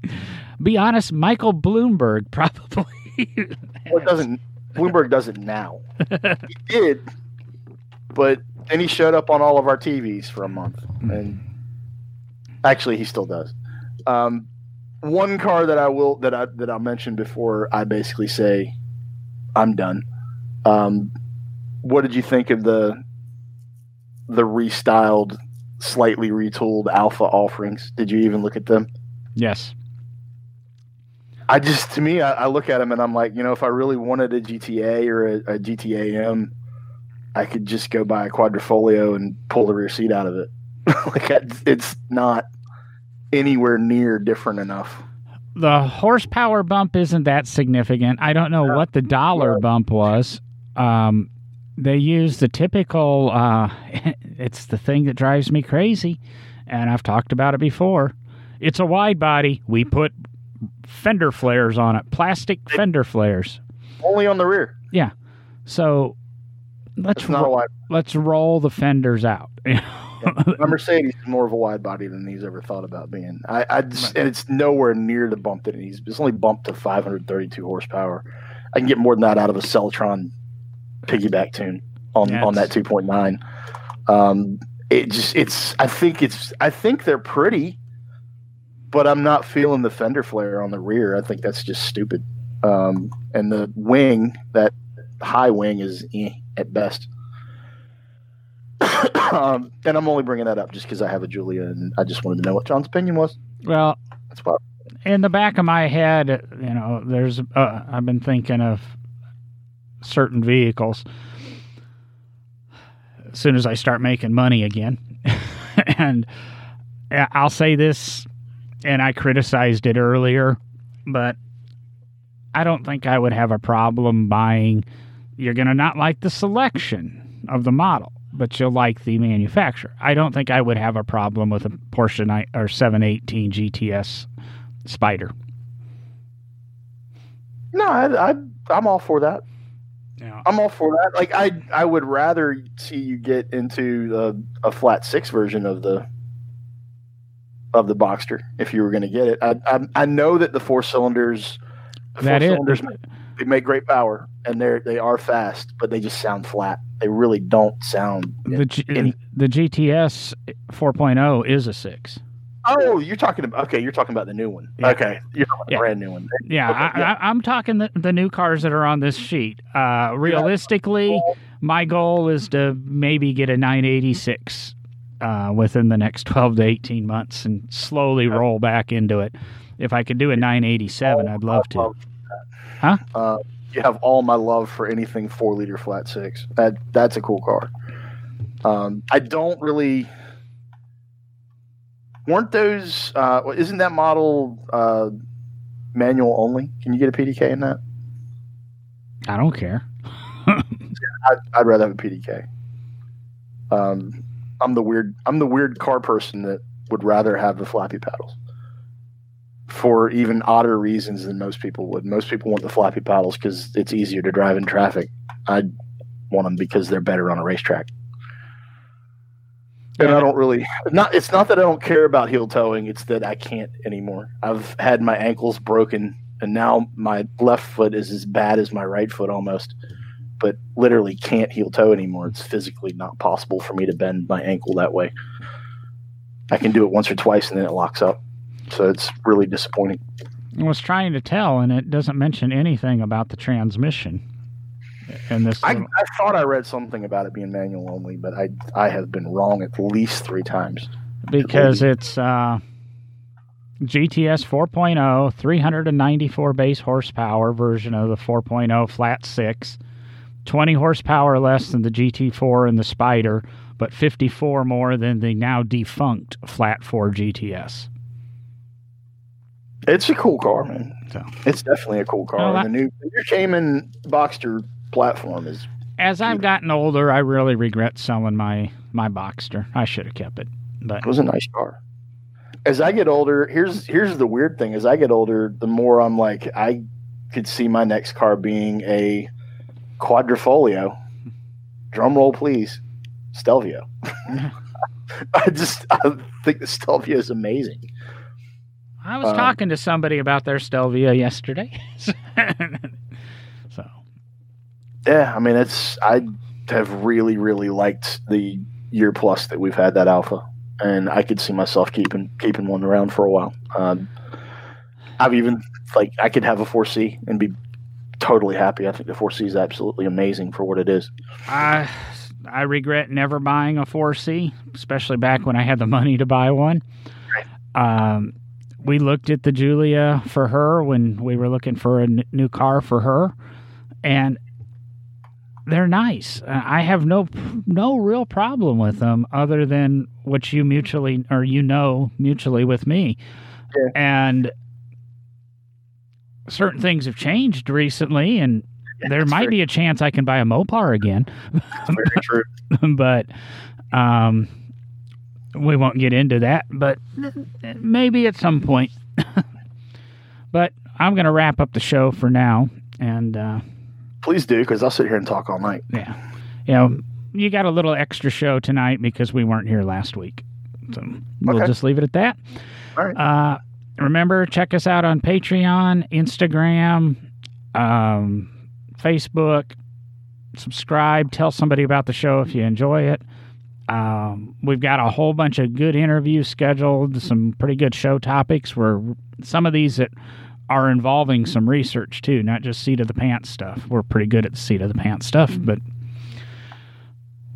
[SPEAKER 1] Be honest, Michael Bloomberg *laughs* probably.
[SPEAKER 2] well, it doesn't. Bloomberg does it now. he *laughs* did, but then he showed up on all of our TVs for a month, hmm. and actually, he still does. Um, one car that I will that I that I mentioned before, I basically say, I'm done. Um, what did you think of the the restyled, slightly retooled Alfa offerings? Did you even look at them?
[SPEAKER 1] Yes.
[SPEAKER 2] I just, to me, I, I, look at them and I'm like, you know, if I really wanted a GTA or a, a GTA M, I could just go buy a Quadrifoglio and pull the rear seat out of it. *laughs* like it's not anywhere near different enough.
[SPEAKER 1] The horsepower bump isn't that significant. I don't know what the dollar bump was. Um, they use the typical. Uh, *laughs* it's the thing that drives me crazy, and I've talked about it before. It's a wide body. We put fender flares on it, plastic fender flares.
[SPEAKER 2] Only on the rear.
[SPEAKER 1] Yeah. So let's ro- let's roll the fenders out. *laughs*
[SPEAKER 2] A Mercedes is more of a wide body than he's ever thought about being. I, I just, and it's nowhere near the bump that he's. It's only bumped to 532 horsepower. I can get more than that out of a Celltron piggyback tune on on that 2.9. Um, it just it's. I think it's. I think they're pretty but I'm not feeling the fender flare on the rear. I think that's just stupid. Um, and the wing, that high wing, is eh, at best. *coughs* um, and I'm only bringing that up just because I have a Giulia, and I just wanted to know what John's opinion was.
[SPEAKER 1] Well, that's why. In the back of my head, you know, there's uh, I've been thinking of certain vehicles. As soon as I start making money again, *laughs* and I'll say this and I criticized it earlier, but I don't think I would have a problem buying. You're going to not like the selection of the model, but you'll like the manufacturer. I don't think I would have a problem with a Porsche 9, or 718 GTS Spider.
[SPEAKER 2] No, I, I, I'm all for that. Yeah. I'm all for that. Like I, I would rather see you get into a, a flat six version of the of the Boxster if you were going to get it. I, I, I know that the four cylinders,
[SPEAKER 1] that four cylinders,
[SPEAKER 2] they make great power and they're they are fast, but they just sound flat. They really don't sound
[SPEAKER 1] the G, any, the GTS 4.0 is a six.
[SPEAKER 2] Oh, you're talking about okay. You're talking about the new one. Yeah. Okay, you're talking about yeah. brand new one.
[SPEAKER 1] Yeah, okay, I, am talking the, the new cars that are on this sheet. Uh, realistically, yeah. my goal is to maybe get a 986 uh, within the next 12 to 18 months and slowly roll back into it. If I could do a 987, I'd love to. Huh?
[SPEAKER 2] Uh, you have all my love for anything four liter flat six. That that's a cool car. Um, I don't really. Weren't those? Uh, isn't that model uh, manual only? Can you get a PDK in that?
[SPEAKER 1] I don't care. *laughs*
[SPEAKER 2] I'd, I'd, rather have a PDK. Um, I'm the weird I'm the weird car person that would rather have the flappy paddles for even odder reasons than most people would. Most people want the flappy paddles because it's easier to drive in traffic. I want them because they're better on a racetrack. And I don't really not. It's not that I don't care about heel toeing. It's that I can't anymore. I've had my ankles broken, and now my left foot is as bad as my right foot almost but literally can't heel toe anymore. It's physically not possible for me to bend my ankle that way. I can do it once or twice and then it locks up. So it's really disappointing.
[SPEAKER 1] I was trying to tell, and it doesn't mention anything about the transmission. In this,
[SPEAKER 2] I, I thought I read something about it being manual only, but I I have been wrong at least three times.
[SPEAKER 1] Because it's uh, GTS 4.0, 394 base horsepower version of the 4.0 flat six 20 horsepower less than the GT4 and the Spider, but 54 more than the now defunct Flat 4 GTS.
[SPEAKER 2] It's a cool car, man. So it's definitely a cool car. Well, that, the new the new Cayman Boxster platform is.
[SPEAKER 1] As I've gotten older, I really regret selling my my Boxster. I should have kept it, but
[SPEAKER 2] it was a nice car. As I get older, here's here's the weird thing: as I get older, the more I'm like, I could see my next car being a Quadrifoglio. Drum roll, please. Stelvio. *laughs* *laughs* I just I think the Stelvio is amazing.
[SPEAKER 1] I was um, talking to somebody about their Stelvio yesterday. *laughs*
[SPEAKER 2] Yeah, I mean, it's I have really, really liked the year plus that we've had that Alfa, and I could see myself keeping keeping one around for a while. Um, I've even like I could have a 4C and be totally happy. I think the 4C is absolutely amazing for what it is.
[SPEAKER 1] I I regret never buying a 4C, especially back when I had the money to buy one. Um, we looked at the Giulia for her when we were looking for a n- new car for her, and they're nice. Uh, I have no no real problem with them, other than what you mutually or you know mutually with me, yeah. and certain things have changed recently, and yeah, there might be a chance I can buy a Mopar again.
[SPEAKER 2] very true, *laughs*
[SPEAKER 1] but um, we won't get into that. But maybe at some point. *laughs* but I'm going to wrap up the show for now, and. Uh,
[SPEAKER 2] Please do, because I'll sit here and talk all night.
[SPEAKER 1] Yeah. You know, you got a little extra show tonight because we weren't here last week. So we'll okay. just leave it at that.
[SPEAKER 2] All right.
[SPEAKER 1] Uh, remember, check us out on Patreon, Instagram, um, Facebook. Subscribe. Tell somebody about the show if you enjoy it. Um, we've got a whole bunch of good interviews scheduled, some pretty good show topics. Where some of these that are involving some research too, not just seat of the pants stuff. We're pretty good at the seat of the pants stuff, but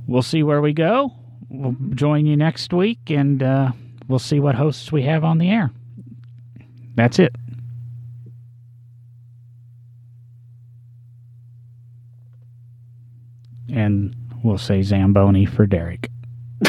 [SPEAKER 1] we'll see where we go. We'll join you next week and uh, we'll see what hosts we have on the air. That's it. And we'll say Zamboni for Derek. *laughs*